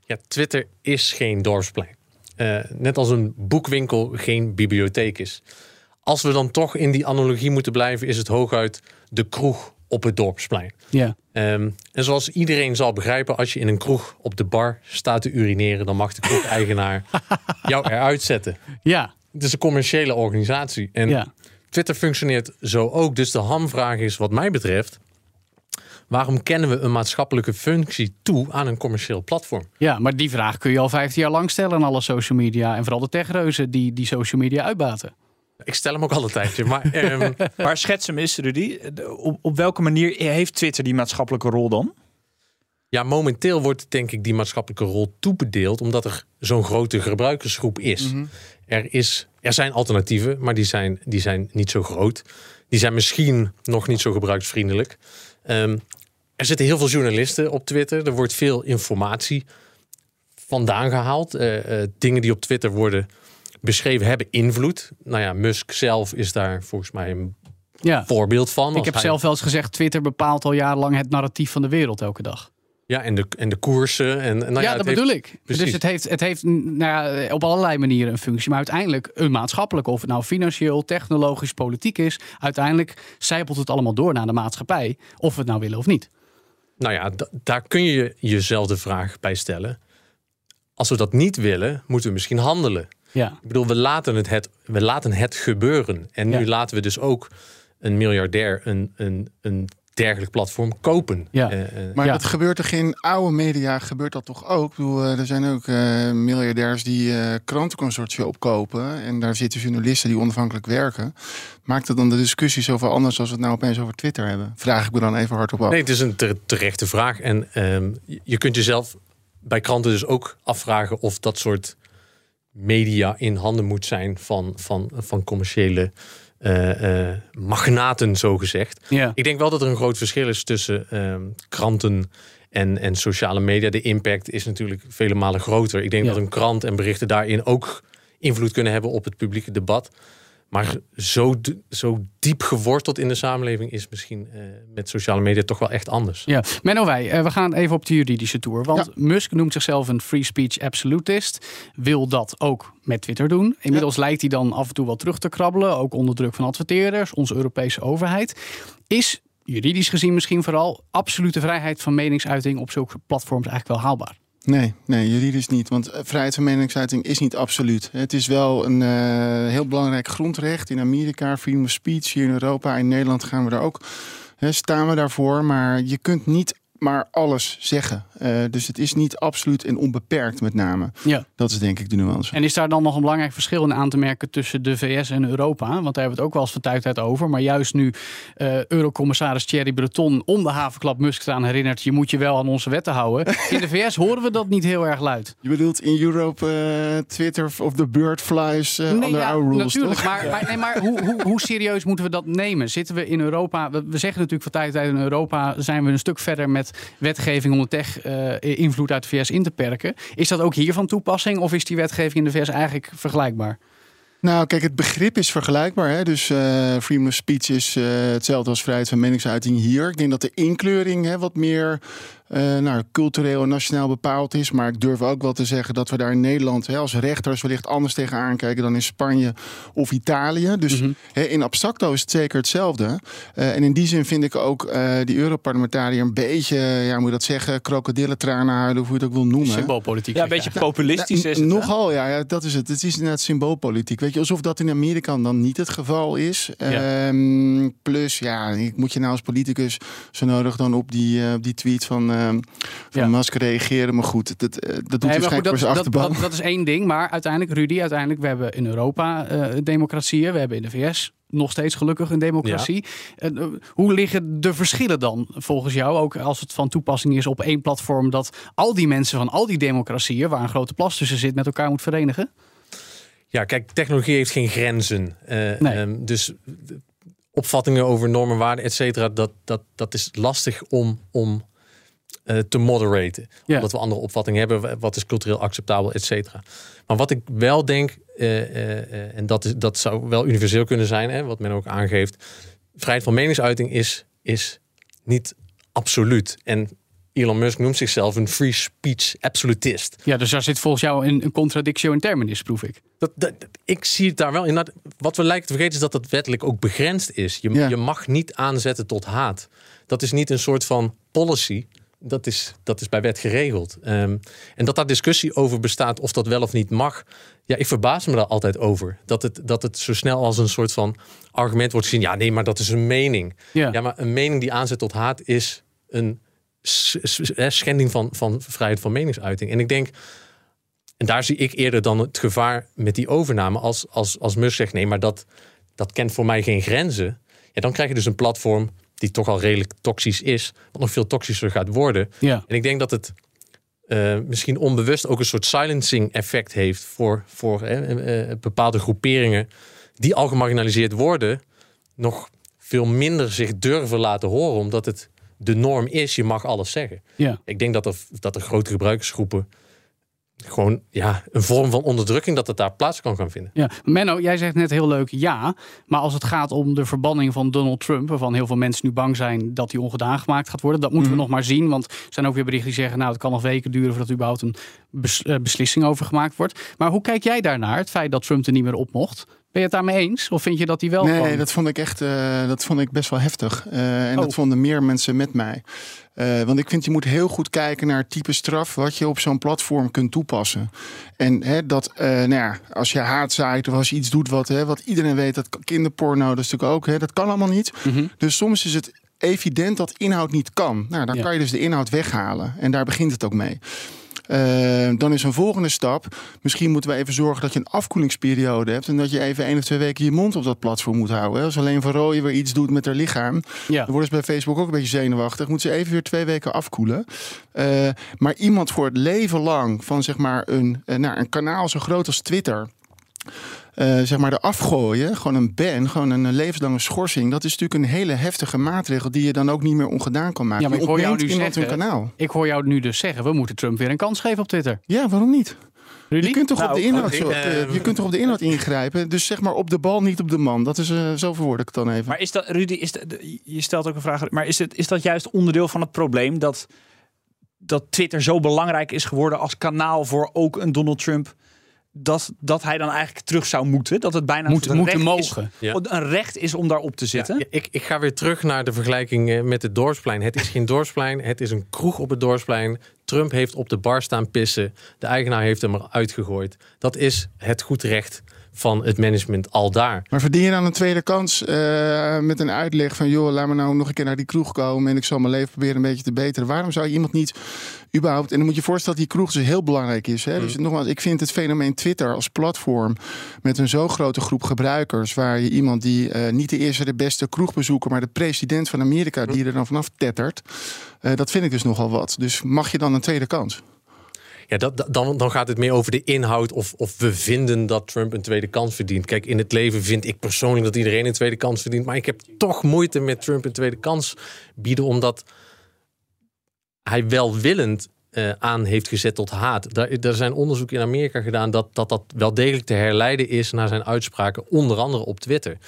Ja, Twitter is geen dorpsplein. Uh, net als een boekwinkel geen bibliotheek is. Als we dan toch in die analogie moeten blijven, is het hooguit de kroeg op het dorpsplein. Ja. Um, en zoals iedereen zal begrijpen, als je in een kroeg op de bar staat te urineren, dan mag de kroeg-eigenaar jou eruit zetten. Ja. Het is een commerciële organisatie. En ja. Twitter functioneert zo ook. Dus de hamvraag is, wat mij betreft, waarom kennen we een maatschappelijke functie toe aan een commercieel platform? Ja, maar die vraag kun je al 15 jaar lang stellen aan alle social media. En vooral de techreuzen die die social media uitbaten. Ik stel hem ook al een tijdje. Maar, um... maar schets hem eens, Rudy. Op, op welke manier heeft Twitter die maatschappelijke rol dan? Ja, momenteel wordt denk ik die maatschappelijke rol toebedeeld omdat er zo'n grote gebruikersgroep is. Mhm. er, is er zijn alternatieven, maar die zijn, die zijn niet zo groot. Die zijn misschien nog niet zo gebruiksvriendelijk. Um, er zitten heel veel journalisten op Twitter. Er wordt veel informatie vandaan gehaald. Uh, uh, dingen die op Twitter worden beschreven hebben invloed. Nou ja, Musk zelf is daar volgens mij een ja. voorbeeld van. Ik heb hij... zelf wel eens gezegd, Twitter bepaalt al jarenlang het narratief van de wereld elke dag. Ja, en de, en de koersen. En, nou ja, ja, dat heeft... bedoel ik. Precies. Dus het heeft, het heeft nou ja, op allerlei manieren een functie. Maar uiteindelijk een maatschappelijke, of het nou financieel, technologisch, politiek is. Uiteindelijk zijpelt het allemaal door naar de maatschappij. Of we het nou willen of niet. Nou ja, daar kun je jezelf de vraag bij stellen. Als we dat niet willen, moeten we misschien handelen. Ja. Ik bedoel, we laten het, het, we laten het gebeuren. En nu Ja. laten we dus ook een miljardair een, een, een dergelijk platform kopen. Ja. Eh, eh, Maar Ja. dat gebeurt toch in oude media, gebeurt dat toch ook? Ik bedoel, eh, er zijn ook eh, miljardairs die eh krantenconsortia opkopen. En daar zitten journalisten die onafhankelijk werken. Maakt het dan de discussie zoveel anders als we het nou opeens over Twitter hebben? Vraag ik me dan even hardop af. Nee, het is een tere- terechte vraag. En ehm, je kunt jezelf bij kranten dus ook afvragen of dat soort media in handen moet zijn van, van, van commerciële eh, eh, magnaten, zo gezegd. Ja. Ik denk wel dat er een groot verschil is tussen ehm, kranten en, en sociale media. De impact is natuurlijk vele malen groter. Ik denk Ja. dat een krant en berichten daarin ook invloed kunnen hebben op het publieke debat. Maar zo, zo diep geworteld in de samenleving is misschien eh, met sociale media toch wel echt anders. Ja, Menno wij, eh, we gaan even op de juridische tour. Want Ja. Musk noemt zichzelf een free speech absolutist. Wil dat ook met Twitter doen. Inmiddels lijkt hij dan af en toe wel terug te krabbelen. Ook onder druk van adverteerders, onze Europese overheid. Is, juridisch gezien misschien vooral, absolute vrijheid van meningsuiting op zulke platforms eigenlijk wel haalbaar? Nee, nee, juridisch niet. Want eh, vrijheid van meningsuiting is niet absoluut. Het is wel een eh, heel belangrijk grondrecht. In Amerika, freedom of speech. Hier in Europa, in Nederland gaan we daar ook. Hè, staan we daarvoor. Maar je kunt niet maar alles zeggen. Eh, dus het is niet absoluut en onbeperkt met name. Ja. Dat is denk ik de nuance. En is daar dan nog een belangrijk verschil in aan te merken tussen de VS en Europa? Want daar hebben we het ook wel eens vertuigdheid over. Maar juist nu eh, Eurocommissaris Thierry Breton om de havenklap Musk eraan herinnert... je moet je wel aan onze wetten houden. In de VS horen we dat niet heel erg luid. Je bedoelt in Europe eh, Twitter of the bird flies uh, under ja, our rules, natuurlijk. toch? Maar, maar, nee, maar hoe, hoe, hoe serieus moeten we dat nemen? Zitten we in Europa... We, we zeggen natuurlijk van tijd tot tijd in Europa... zijn we een stuk verder met wetgeving om de tech-invloed uit de VS in te perken. Is dat ook hier van toepassing? Of is die wetgeving in de VS eigenlijk vergelijkbaar? Nou, kijk, het begrip is vergelijkbaar. Hè? Dus eh freedom of speech is eh, hetzelfde als vrijheid van meningsuiting hier. Ik denk dat de inkleuring hè, wat meer eh, nou, cultureel en nationaal bepaald is. Maar ik durf ook wel te zeggen dat we daar in Nederland hè, als rechters wellicht anders tegenaan kijken dan in Spanje of Italië. Dus hè, in abstracto is het zeker hetzelfde. Eh, en in die zin vind ik ook eh, die Europarlementariër een beetje, ja, hoe moet je dat zeggen, krokodillentranen huilen, of hoe je het ook wil noemen. Symboolpolitiek. Ja, een beetje populistisch is het. Nogal, ja, ja, dat is het. Het is inderdaad symboolpolitiek. Weet je, alsof dat in Amerika dan niet het geval is. Ehm, plus, ja, ik moet je nou als politicus zo nodig dan op die, eh, op die tweet van, van Ja. Musk reageren. Maar goed, dat, eh, dat doet Nee, hij goed, dat, dat, achterban. dat, dat is één ding. Maar uiteindelijk, Rudy, uiteindelijk, we hebben in Europa eh, democratieën. We hebben in de VS nog steeds gelukkig een democratie. Eh, hoe liggen de verschillen dan volgens jou? Ook als het van toepassing is op één platform... dat al die mensen van al die democratieën... waar een grote plas tussen zit, met elkaar moet verenigen? Ja, kijk, technologie heeft geen grenzen. Nee. ehm, dus opvattingen over normen, waarden, et cetera, dat, dat, dat is lastig om, om te moderaten. Omdat we andere opvattingen hebben. Wat is cultureel acceptabel, et cetera. Maar wat ik wel denk, eh, eh, eh, en dat, is, dat zou wel universeel kunnen zijn, hè, wat men ook aangeeft. Vrijheid van meningsuiting is, is niet absoluut. En Elon Musk noemt zichzelf een free speech absolutist. Ja, dus daar zit volgens jou een, een contradictio in terminis, proef ik. Dat, ik zie het daar wel in. Dat- Wat we lijken te vergeten is dat dat wettelijk ook begrensd is. Je, Ja. je mag niet aanzetten tot haat. Dat is niet een soort van policy. Dat is, dat is bij wet geregeld. Ehm, en dat daar discussie over bestaat of dat wel of niet mag. Ja, ik verbaas me daar altijd over. Dat het, dat het zo snel als een soort van argument wordt gezien. Ja, nee, maar dat is een mening. Ja. Ja, maar een mening die aanzet tot haat is een schending van, van vrijheid van meningsuiting. En ik denk, en daar zie ik eerder dan het gevaar met die overname. Als, als, als Musk zegt, nee, maar dat, dat kent voor mij geen grenzen. Ja, dan krijg je dus een platform die toch al redelijk toxisch is. Wat nog veel toxischer gaat worden. Ja. En ik denk dat het eh, misschien onbewust ook een soort silencing effect heeft voor, voor eh, eh, bepaalde groeperingen die al gemarginaliseerd worden, nog veel minder zich durven laten horen, omdat het de norm is, je mag alles zeggen. Ja. Ik denk dat er, dat er grote gebruikersgroepen gewoon ja, een vorm van onderdrukking dat het daar plaats kan gaan vinden. Ja, Menno, jij zegt net heel leuk ja. Maar als het gaat om de verbanning van Donald Trump, waarvan heel veel mensen nu bang zijn dat die ongedaan gemaakt gaat worden, dat moeten we nog maar zien. Want er zijn ook weer berichten die zeggen, nou, het kan nog weken duren voordat er überhaupt een bes- eh, beslissing over gemaakt wordt. Maar hoe kijk jij daarnaar, het feit dat Trump er niet meer op mocht? Ben je het daarmee eens? Of vind je dat hij wel Nee, dat vond ik echt eh, dat vond ik best wel heftig. Eh, en Oh. dat vonden meer mensen met mij. Eh, want ik vind je moet heel goed kijken naar het type straf wat je op zo'n platform kunt toepassen. En hè, dat, nou ja, als je haat zaait of als je iets doet wat, hè, wat iedereen weet, dat kinderporno, dat is natuurlijk ook, hè, dat kan allemaal niet. Mhm. Dus soms is het evident dat inhoud niet kan. Nou, dan Ja. kan je dus de inhoud weghalen. En daar begint het ook mee. Eh, dan is een volgende stap. Misschien moeten we even zorgen dat je een afkoelingsperiode hebt. En dat je even één of twee weken je mond op dat platform moet houden. Als alleen Van Rooyen weer iets doet met haar lichaam. Ja. Dan worden ze bij Facebook ook een beetje zenuwachtig. Moeten ze even weer twee weken afkoelen. Eh, maar iemand voor het leven lang van zeg maar een, eh, nou, een kanaal zo groot als Twitter. Eh, zeg maar de afgooien, gewoon een ban, gewoon een levenslange schorsing. Dat is natuurlijk een hele heftige maatregel die je dan ook niet meer ongedaan kan maken. Ja, maar ik hoor jou nu zeggen- hun kanaal. Ik hoor jou nu dus zeggen, we moeten Trump weer een kans geven op Twitter. Ja, waarom niet? Rudy? Je kunt toch op Nou, de inhoud, zo- eh, je kunt toch op de inhoud ingrijpen. Dus zeg maar op de bal, niet op de man. Dat is eh, zo verwoord ik het dan even. Maar is dat, Rudy, is dat, je stelt ook een vraag. Maar is, het, is dat juist onderdeel van het probleem dat, dat Twitter zo belangrijk is geworden als kanaal voor ook een Donald Trump? Dat, dat hij dan eigenlijk terug zou moeten? Dat het bijna een Moet, soort moeten recht mogen. Is, Ja. een recht is om daarop te zitten? Ja, ik, ik ga weer terug naar de vergelijking eh, met het dorpsplein. Het is geen dorpsplein, het is een kroeg op het dorpsplein. Trump heeft op de bar staan pissen. De eigenaar heeft hem eruit gegooid. Dat is het goed recht van het management al daar. Maar verdien je dan een tweede kans eh, met een uitleg van... joh, laat me nou nog een keer naar die kroeg komen... en ik zal mijn leven proberen een beetje te beteren. Waarom zou je iemand niet überhaupt... en dan moet je voorstellen dat die kroeg dus heel belangrijk is. Hè? Dus nogmaals, ik vind het fenomeen Twitter als platform... met een zo grote groep gebruikers... waar je iemand die eh, niet de eerste, de beste kroegbezoeker... maar de president van Amerika die er dan vanaf tettert... eh, dat vind ik dus nogal wat. Dus mag je dan een tweede kans? Ja, dat, dan, dan gaat het meer over de inhoud of, of we vinden dat Trump een tweede kans verdient. Kijk, in het leven vind ik persoonlijk dat iedereen een tweede kans verdient. Maar ik heb toch moeite met Trump een tweede kans bieden, omdat hij welwillend eh, aan heeft gezet tot haat. Daar, er zijn onderzoeken in Amerika gedaan dat, dat dat wel degelijk te herleiden is naar zijn uitspraken, onder andere op Twitter.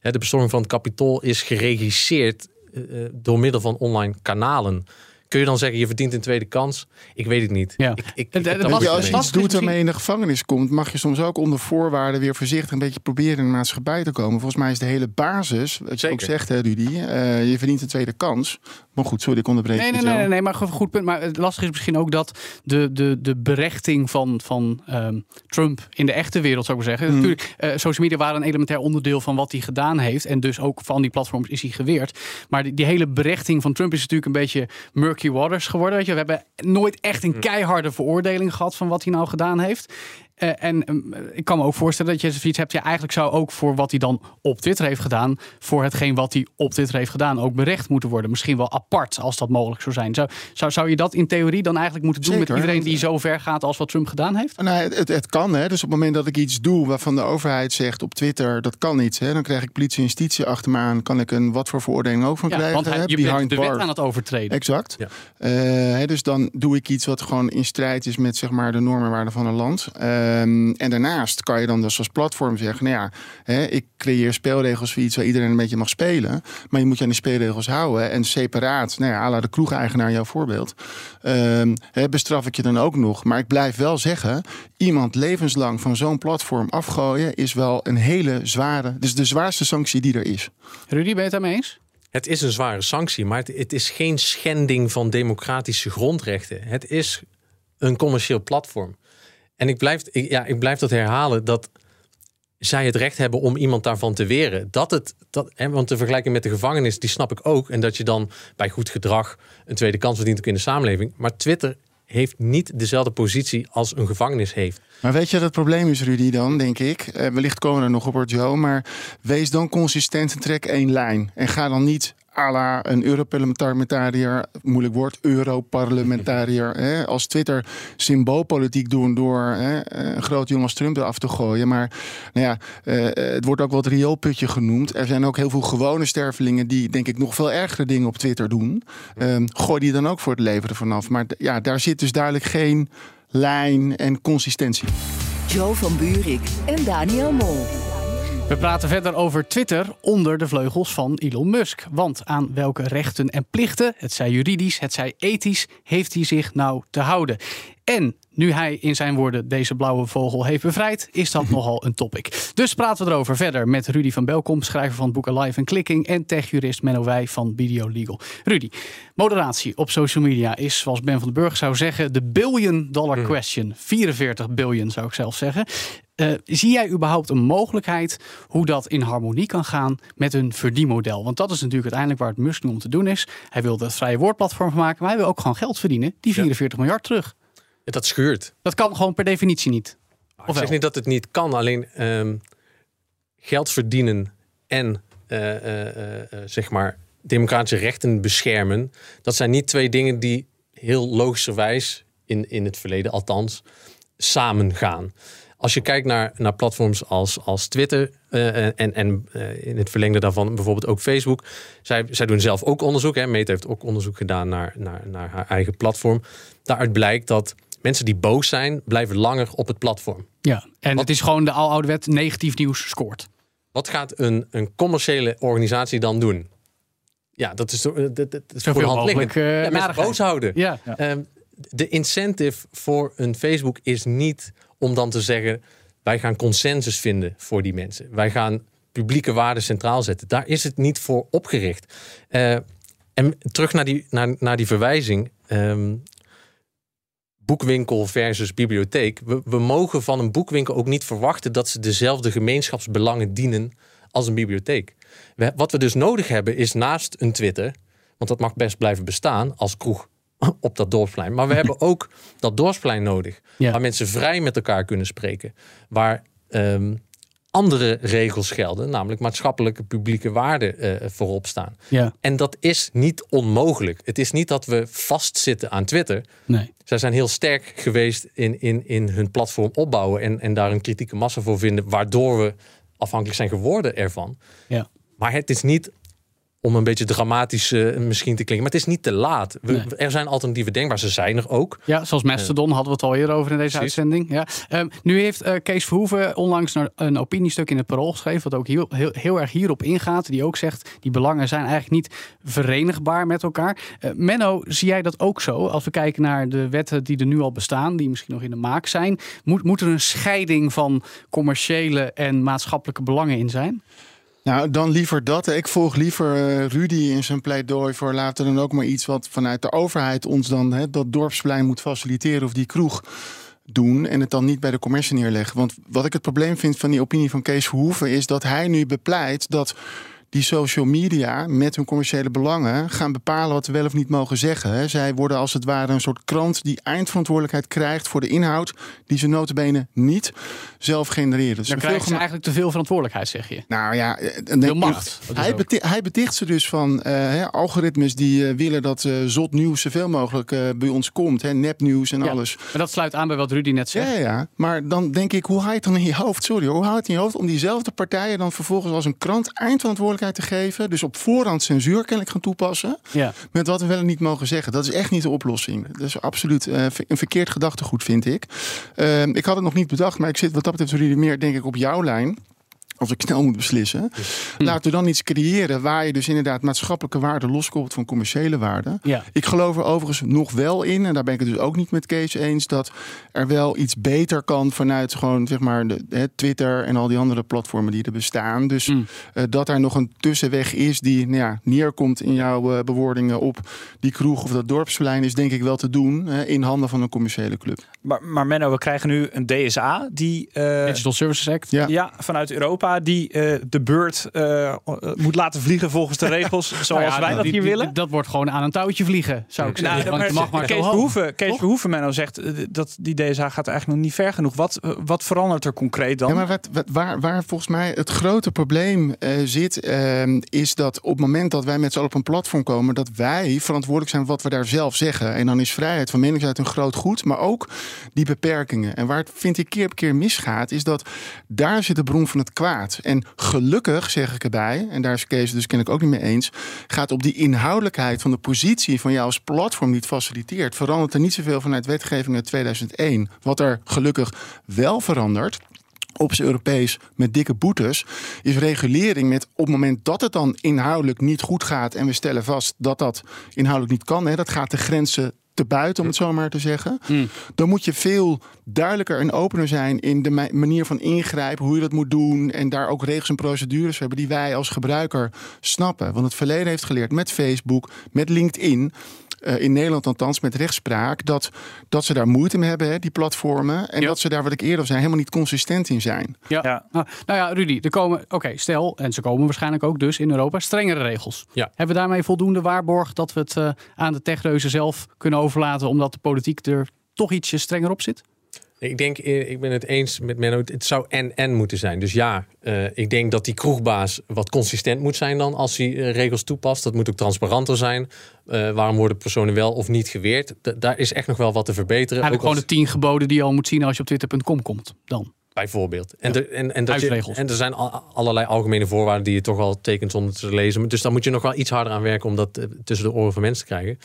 De bestorming van het kapitool is geregisseerd eh, eh, door middel van online kanalen. Kun je dan zeggen, je verdient een tweede kans? Ik weet het niet. Ja. Ik, ik, ik dat als je iets doet waarmee je in de gevangenis komt, mag je soms ook onder voorwaarden weer voorzichtig een beetje proberen in de maatschappij te komen. Volgens mij is de hele basis, wat je Zeker. ook zegt, hè, Rudy, eh, je verdient een tweede kans. Maar goed, sorry, ik onderbreek Nee, nee, nee, nee, nee, maar goed punt. Maar het lastige is misschien ook dat de, de, de berechting van, van ehm, Trump in de echte wereld, zou ik maar zeggen. Natuurlijk, eh, social media waren een elementair onderdeel van wat hij gedaan heeft. En dus ook van die platforms is hij geweerd. Maar die, die hele berechting van Trump is natuurlijk een beetje murky waters geworden. Weet je? We hebben nooit echt een keiharde veroordeling gehad van wat hij nou gedaan heeft. Eh, en ehm, ik kan me ook voorstellen dat je zoiets hebt. Ja, eigenlijk zou ook voor wat hij dan op Twitter heeft gedaan, voor hetgeen wat hij op Twitter heeft gedaan, ook berecht moeten worden. Misschien wel apart, als dat mogelijk zou zijn. Zou, zou, zou je dat in theorie dan eigenlijk moeten doen Zeker, met iedereen die zo ver gaat als wat Trump gedaan heeft? Nou, het, het, het kan, hè. Dus op het moment dat ik iets doe waarvan de overheid zegt op Twitter dat kan niet, hè, dan krijg ik politie en justitie achter me aan. Kan ik een wat voor veroordeling ook van Ja, krijgen? want hij, hè, je bent de wet aan het overtreden. Exact. Ja. Eh, hè, dus dan doe ik iets wat gewoon in strijd is met zeg maar, de normen en waarden van een land. Ehm, en daarnaast kan je dan dus als platform zeggen: Nou ja, hè, ik creëer speelregels voor iets waar iedereen een beetje mag spelen. Maar je moet je aan die speelregels houden. En separaat, nou ja, à la de kroegeigenaar, jouw voorbeeld. ehm, hè, bestraf ik je dan ook nog. Maar ik blijf wel zeggen: iemand levenslang van zo'n platform afgooien is wel een hele zware. Dus de zwaarste sanctie die er is. Rudy, ben je het daarmee eens? Het is een zware sanctie, maar het, het is geen schending van democratische grondrechten. Het is een commercieel platform. En ik blijf, ja, ik blijf dat herhalen dat zij het recht hebben om iemand daarvan te weren. Dat het, dat, hè, want de vergelijking met de gevangenis, die snap ik ook. En dat je dan bij goed gedrag een tweede kans verdient ook in de samenleving. Maar Twitter heeft niet dezelfde positie als een gevangenis heeft. Maar weet je wat het probleem is, Rudy, dan, denk ik? Eh, wellicht komen er nog op, Joe. Maar wees dan consistent en trek één lijn. En ga dan niet à la een Europarlementariër, moeilijk woord, Europarlementariër, hè, als Twitter symboolpolitiek doen door hè, een groot jongen als Trump eraf te gooien. Maar nou ja, eh, het wordt ook wat rioolputje genoemd. Er zijn ook heel veel gewone stervelingen die, denk ik, nog veel ergere dingen op Twitter doen. Ehm, gooi die dan ook voor het leven ervan af. Maar ja, daar zit dus duidelijk geen lijn en consistentie. Joe van Buurik en Daniel Mol. We praten verder over Twitter onder de vleugels van Elon Musk. Want aan welke rechten en plichten, het zij juridisch, het zij ethisch, heeft hij zich nou te houden? En nu hij in zijn woorden deze blauwe vogel heeft bevrijd, is dat nogal een topic. Dus praten we erover verder met Rudy van Belkom, schrijver van het boek Alive en Clicking, en techjurist Menno Wij van Video Legal. Rudy, moderatie op social media is, zoals Ben van den Burg zou zeggen, de billion dollar question. 44 billion zou ik zelf zeggen. Eh, zie jij überhaupt een mogelijkheid hoe dat in harmonie kan gaan met een verdienmodel? Want dat is natuurlijk uiteindelijk waar het Musk nu om te doen is. Hij wil het vrije woordplatform van maken, maar hij wil ook gewoon geld verdienen. Die 44 miljard terug. Dat schuurt. Dat kan gewoon per definitie niet. Ik wel? zeg niet dat het niet kan, alleen ehm, geld verdienen en eh, eh, zeg maar democratische rechten beschermen, dat zijn niet twee dingen die heel logischerwijs in, in het verleden althans samen gaan. Als je kijkt naar, naar platforms als, als Twitter eh, en, en eh, in het verlengde daarvan bijvoorbeeld ook Facebook. Zij, zij doen zelf ook onderzoek. Hè. Meta heeft ook onderzoek gedaan naar, naar, naar haar eigen platform. Daaruit blijkt dat mensen die boos zijn, blijven langer op het platform. Ja, en het is gewoon de aloude wet negatief nieuws scoort. Wat gaat een, een commerciële organisatie dan doen? Ja, dat is, dat, dat, is voor Zoveel hand liggend. mogelijk, eh, ja, mensen boos houden. Ja, ja. Ehm, de incentive voor een Facebook is niet om dan te zeggen... wij gaan consensus vinden voor die mensen. Wij gaan publieke waarden centraal zetten. Daar is het niet voor opgericht. Eh, en terug naar die, naar, naar die verwijzing... ehm, boekwinkel versus bibliotheek. We, mogen van een boekwinkel ook niet verwachten... dat ze dezelfde gemeenschapsbelangen dienen als een bibliotheek. Wat we dus nodig hebben is naast een Twitter... want dat mag best blijven bestaan als kroeg op dat dorpsplein. Maar we hebben ook dat dorpsplein nodig. Ja. Waar mensen vrij met elkaar kunnen spreken. Waar ehm, andere regels gelden, namelijk maatschappelijke publieke waarden eh, voorop staan. ja, En dat is niet onmogelijk. Het is niet dat we vastzitten aan Twitter. nee. Zij zijn heel sterk geweest in, in, in hun platform opbouwen en, en daar een kritieke massa voor vinden, waardoor we afhankelijk zijn geworden ervan. Ja. Maar het is niet, om een beetje dramatisch eh, misschien te klinken, maar het is niet te laat. We, Nee. Er zijn alternatieven denkbaar, ze zijn er ook. Ja, zoals Mastodon hadden we het al eerder over in deze Precies. uitzending. Ja. Ehm, nu heeft eh, Kees Verhoeven onlangs een- opiniestuk in het Parool geschreven... wat ook heel, heel, heel erg hierop ingaat. Die ook zegt, die belangen zijn eigenlijk niet verenigbaar met elkaar. Eh, Menno, zie jij dat ook zo? Als we kijken naar de wetten die er nu al bestaan... die misschien nog in de maak zijn... moet, moet er een scheiding van commerciële en maatschappelijke belangen in zijn? Nou, dan liever dat. Ik volg liever eh, Rudy in zijn pleidooi voor later dan ook maar iets wat vanuit de overheid ons dan hè, dat dorpsplein moet faciliteren of die kroeg doen en het dan niet bij de commercie neerleggen. Want wat ik het probleem vind van die opinie van Kees Verhoeven is dat hij nu bepleit dat die social media met hun commerciële belangen gaan bepalen wat we wel of niet mogen zeggen. Zij worden als het ware een soort krant die eindverantwoordelijkheid krijgt voor de inhoud die ze notabene niet zelf genereren. Dus Dan krijgen ze eigenlijk te veel verantwoordelijkheid, zeg je. nou ja, eh, Veel nee, macht. Is Hij, beti- hij beticht ze dus van eh, algoritmes die eh, willen dat eh, zot nieuws zoveel mogelijk eh, bij ons komt. Hè, nepnieuws en Ja. alles. Maar dat sluit aan bij wat Rudy net zegt. ja, ja, maar dan denk ik, hoe haal je het dan in je hoofd? Sorry, hoe haal je het in je hoofd om diezelfde partijen dan vervolgens als een krant eindverantwoordelijkheid te geven? Dus op voorhand censuur kennelijk gaan toepassen. Ja. Met wat we wel en niet mogen zeggen. Dat is echt niet de oplossing. Dat is absoluut eh, een verkeerd gedachtegoed, vind ik. Ehm, ik had het nog niet bedacht, maar ik zit wat dat betreft meer denk ik op jouw lijn. Als ik snel moet beslissen. Laten we dan iets creëren waar je dus inderdaad maatschappelijke waarde loskoppelt van commerciële waarde. Ja. Ik geloof er overigens nog wel in, en daar ben ik het dus ook niet met Kees eens, dat er wel iets beter kan vanuit gewoon zeg maar de, hè, Twitter en al die andere platformen die er bestaan. Dus Mm. eh, dat er nog een tussenweg is die nou ja, neerkomt in jouw eh, bewoordingen op die kroeg of dat dorpsplein, is denk ik wel te doen hè, in handen van een commerciële club. Maar, maar Menno, we krijgen nu een DSA die eh, Digital Services Act. Ja. ja, vanuit Europa die eh, de beurt eh, eh, moet laten vliegen volgens de regels zoals Nou ja, wij dat hier die- willen. Dat wordt gewoon aan een touwtje vliegen, zou ik zeggen. Nou, Want je mag maar Kees. Verhoeven, Kees? Verhoeven Menno zegt dat die DSA gaat eigenlijk nog niet ver genoeg. Wat, wat verandert er concreet dan? Ja, maar wat, wat, waar, waar volgens mij het grote probleem eh, zit, is dat op het moment dat wij met z'n allen op een platform komen, dat wij verantwoordelijk zijn voor wat we daar zelf zeggen. En dan is vrijheid van meningsuiting een groot goed, maar ook die beperkingen. En waar het vind ik keer op keer misgaat, is dat daar zit de bron van het kwaad. En gelukkig, zeg ik erbij, en daar is Kees dus ken ik ook niet mee eens, gaat op die inhoudelijkheid van de positie van jou als platform niet faciliteert, verandert er niet zoveel vanuit wetgeving uit 2001. Wat er gelukkig wel verandert, op z'n Europees met dikke boetes, is regulering met op het moment dat het dan inhoudelijk niet goed gaat en we stellen vast dat dat inhoudelijk niet kan, hè, dat gaat de grenzen te buiten, om het zo maar te zeggen. Dan moet je veel duidelijker en opener zijn in de ma- manier van ingrijpen, hoe je dat moet doen. En daar ook regels en procedures hebben die wij als gebruiker snappen. Want het verleden heeft geleerd met Facebook, met LinkedIn. Eh, in Nederland althans met rechtspraak, dat, dat ze daar moeite mee hebben, hè, die platformen. En Ja. dat ze daar, wat ik eerder al zei, helemaal niet consistent in zijn. Ja. Ja. Nou, nou ja, Rudy, er komen, oké, stel, en ze komen waarschijnlijk ook dus in Europa, strengere regels. Ja. Hebben we daarmee voldoende waarborg dat we het eh, aan de techreuzen zelf kunnen overlaten, omdat de politiek er toch ietsje strenger op zit? Ik denk, eh, ik ben het eens met Menno. Het zou en-en moeten zijn. Dus ja, eh, ik denk dat die kroegbaas wat consistent moet zijn dan als hij eh, regels toepast. Dat moet ook transparanter zijn. Waarom worden personen wel of niet geweerd? Da- daar is echt nog wel wat te verbeteren. Eigenlijk gewoon als- de tien geboden die je al moet zien als je op twitter.com komt. Dan. Bijvoorbeeld. En, de, en, en, dat je, en er zijn al- allerlei algemene voorwaarden die je toch wel tekent zonder te lezen. Dus daar moet je nog wel iets harder aan werken om dat tussen de oren van mensen te krijgen.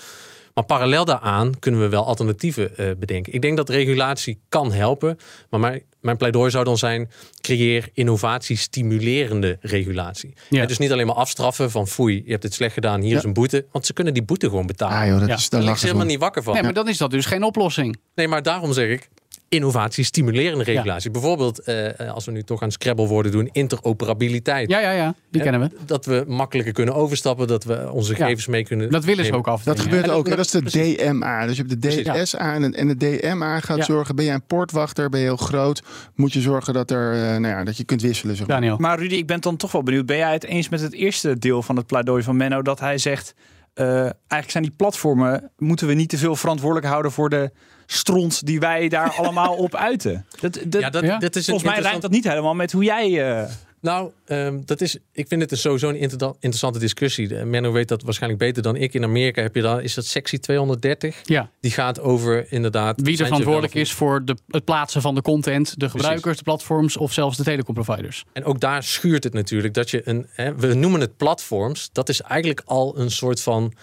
Maar parallel daaraan kunnen we wel alternatieven eh, bedenken. Ik denk dat regulatie kan helpen. Maar mijn, mijn pleidooi zou dan zijn: creëer innovatie-stimulerende regulatie. Ja. Dus niet alleen maar afstraffen van foei, je hebt het slecht gedaan, hier Ja. is een boete. Want ze kunnen die boete gewoon betalen. Ah joh, dat Ja. is, daar ligt ze helemaal niet wakker van. Nee, maar dan is dat dus geen oplossing. Nee, maar daarom zeg ik innovatie-stimulerende regulatie. Bijvoorbeeld, eh, als we nu toch aan Scrabble worden doen, interoperabiliteit. Ja, ja, ja, die kennen we. Dat we makkelijker kunnen overstappen, dat we onze Ja. gegevens mee kunnen. Dat willen ze ook af. Dat gebeurt ook. Dat is de precies. DMA. Dus je hebt de. DSA en, en de DMA gaat Ja. zorgen. Ben jij een portwachter, ben je heel groot, moet je zorgen dat, er, eh, nou ja, dat je kunt wisselen. Zeg maar. Daniel. Maar Rudy, ik ben dan toch wel benieuwd. Ben jij het eens met het eerste deel van het pleidooi van Menno? Dat hij zegt, eh, eigenlijk zijn die platformen... moeten we niet te veel verantwoordelijk houden voor de stront... die wij daar allemaal op uiten. Dat, dat, Ja, dat, Ja. dat is volgens mij rijmt interessant- dat niet helemaal met hoe jij... eh, Nou, ehm, dat is, ik vind het een sowieso een inter- interessante discussie. De- Menno weet dat waarschijnlijk beter dan ik. In Amerika heb je dan, is dat sectie 230? Ja. Die gaat over inderdaad... Wie er verantwoordelijk is voor de, het plaatsen van de content, de gebruikers, de platforms of zelfs de telecomproviders. En ook daar schuurt het natuurlijk dat je een... Hè, we noemen het platforms. Dat is eigenlijk al een soort van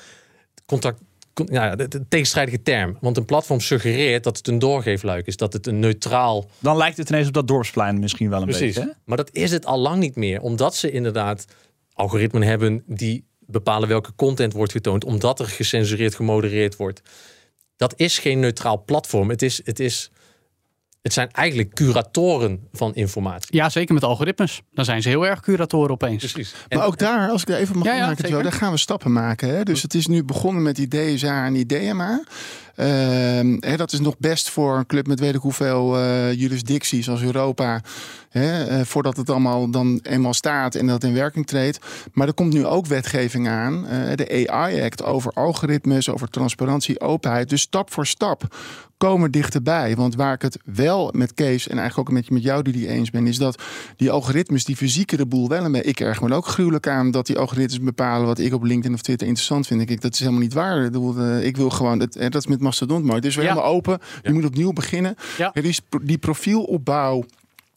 contact... Ja, ja, de, de tegenstrijdige term. Want een platform suggereert dat het een doorgeefluik is. Dat het een neutraal dan lijkt het ineens op dat dorpsplein misschien wel een Precies. beetje. hè? Maar dat is het al lang niet meer. Omdat ze inderdaad algoritmen hebben die bepalen welke content wordt getoond. Omdat er gecensureerd, gemodereerd wordt. Dat is geen neutraal platform. Het is, het is het zijn eigenlijk curatoren van informatie. Ja, zeker met algoritmes. Dan zijn ze heel erg curatoren opeens. Precies. Maar ook daar, als ik er even mag Ja, maken, daar gaan we stappen maken. Hè? Dus het is nu begonnen met die DSA en die DMA. Ehm, hè, dat is nog best voor een club met weet ik hoeveel eh, jurisdicties als Europa. Hè, eh, voordat het allemaal dan eenmaal staat en dat in werking treedt. Maar er komt nu ook wetgeving aan. eh, de AI Act over algoritmes, over transparantie, openheid. Dus stap voor stap komen dichterbij. Want waar ik het wel met Kees en eigenlijk ook met, met jou die eens ben, is dat die algoritmes die fysieke de boel wel een beetje. Ik erg me ook gruwelijk aan dat die algoritmes bepalen wat ik op LinkedIn of Twitter interessant vind. Ik, dat is helemaal niet waar. Ik eh, Ik wil gewoon, het, eh, dat is met Mastodon mooi. Het is weer Ja. helemaal open. Je moet opnieuw beginnen. Ja. Er is die profielopbouw.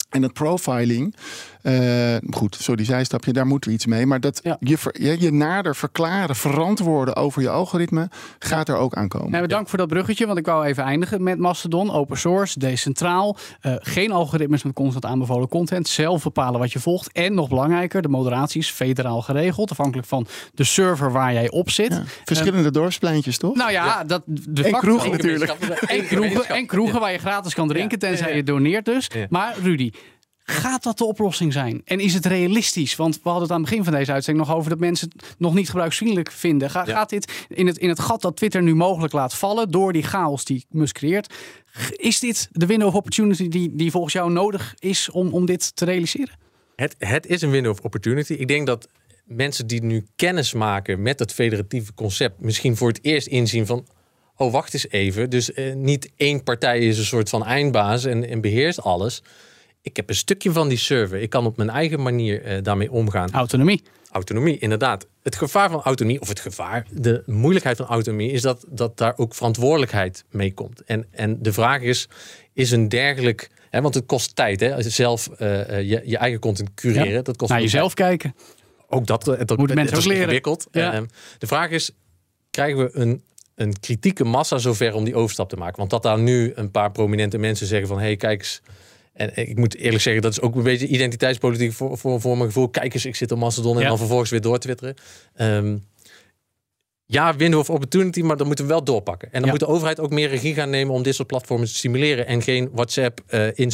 En dat profiling, eh, goed, sorry, zijstapje, daar moeten we iets mee. Maar dat Ja. je, ver- je, je nader verklaren, verantwoorden over je algoritme, gaat er ook aankomen. Nee, bedankt voor dat bruggetje, want ik wou even eindigen met Mastodon. Open source, decentraal. eh, geen algoritmes met constant aanbevolen content. Zelf bepalen wat je volgt. En nog belangrijker, de moderatie is federaal geregeld. Afhankelijk van de server waar jij op zit. Ja, Verschillende dorpspleintjes, toch? Nou ja, dat de En kroegen natuurlijk. En kroegen, en kroegen waar je gratis kan drinken, tenzij je doneert dus. Ja. Maar Rudy, gaat dat de oplossing zijn? En is het realistisch? Want we hadden het aan het begin van deze uitzending nog over dat mensen het nog niet gebruiksvriendelijk vinden. Ga- Ja. Gaat dit in het, in het gat dat Twitter nu mogelijk laat vallen door die chaos die Musk creëert? Is dit de window of opportunity die, die volgens jou nodig is om, om dit te realiseren? Het, het is een window of opportunity. Ik denk dat mensen die nu kennis maken met het federatieve concept, misschien voor het eerst inzien van. Oh, wacht eens even. Dus eh, niet één partij is een soort van eindbaas en, en beheerst alles. Ik heb een stukje van die server. Ik kan op mijn eigen manier eh, daarmee omgaan. Autonomie. Autonomie, inderdaad. Het gevaar van autonomie, of het gevaar, de moeilijkheid van autonomie, is dat, dat daar ook verantwoordelijkheid mee komt. En, en de vraag is, is een dergelijk. Hè, want het kost tijd, hè? Als je zelf eh, eh, je, je eigen content cureren. Ja. Dat kost Naar jezelf kijken. ook dat, dat mensen dat is ook leren. ingewikkeld. Ja. Ehm, de vraag is, krijgen we een, een kritieke massa zover om die overstap te maken? Want dat daar nu een paar prominente mensen zeggen van... hé, hey, kijk eens... En ik moet eerlijk zeggen, dat is ook een beetje identiteitspolitiek voor, voor, voor mijn gevoel. Kijk eens, ik zit op Mastodon en Ja. dan vervolgens weer doortwitteren. Ehm ja, window of opportunity, maar dan moeten we wel doorpakken. En dan Ja. moet de overheid ook meer regie gaan nemen om dit soort platformen te stimuleren. En geen WhatsApp, eh,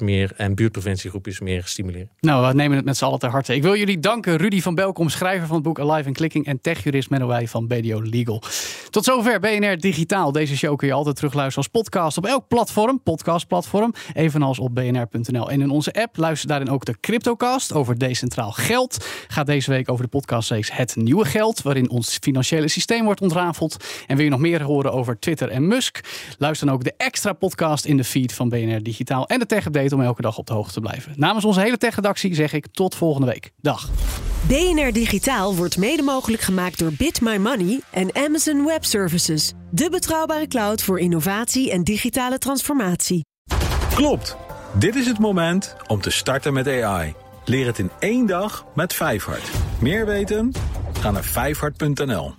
meer en buurtpreventiegroepjes meer stimuleren. Nou, we nemen het met z'n allen ter harte. Ik wil jullie danken. Rudy van Belkom, schrijver van het boek Alive and Clicking. En techjurist Menno Wij van BDO Legal. Tot zover BNR Digitaal. Deze show kun je altijd terugluisteren als podcast op elk platform. Podcastplatform. Evenals op bnr.nl. En in onze app luister daarin ook de Cryptocast over decentraal geld. Gaat deze week over de podcastreeks Het Nieuwe Geld. Waarin ons financiële systeem wordt ontrafeld. En wil je nog meer horen over Twitter en Musk? Luister dan ook de extra podcast in de feed van BNR Digitaal. En de Tech Update om elke dag op de hoogte te blijven. Namens onze hele tech-redactie zeg ik tot volgende week. Dag. BNR Digitaal wordt mede mogelijk gemaakt door Bit My Money en Amazon Web Services. De betrouwbare cloud voor innovatie en digitale transformatie. Klopt. Dit is het moment om te starten met AI. Leer het in één dag met Vijfhart. Meer weten? Ga naar vijfhart.nl.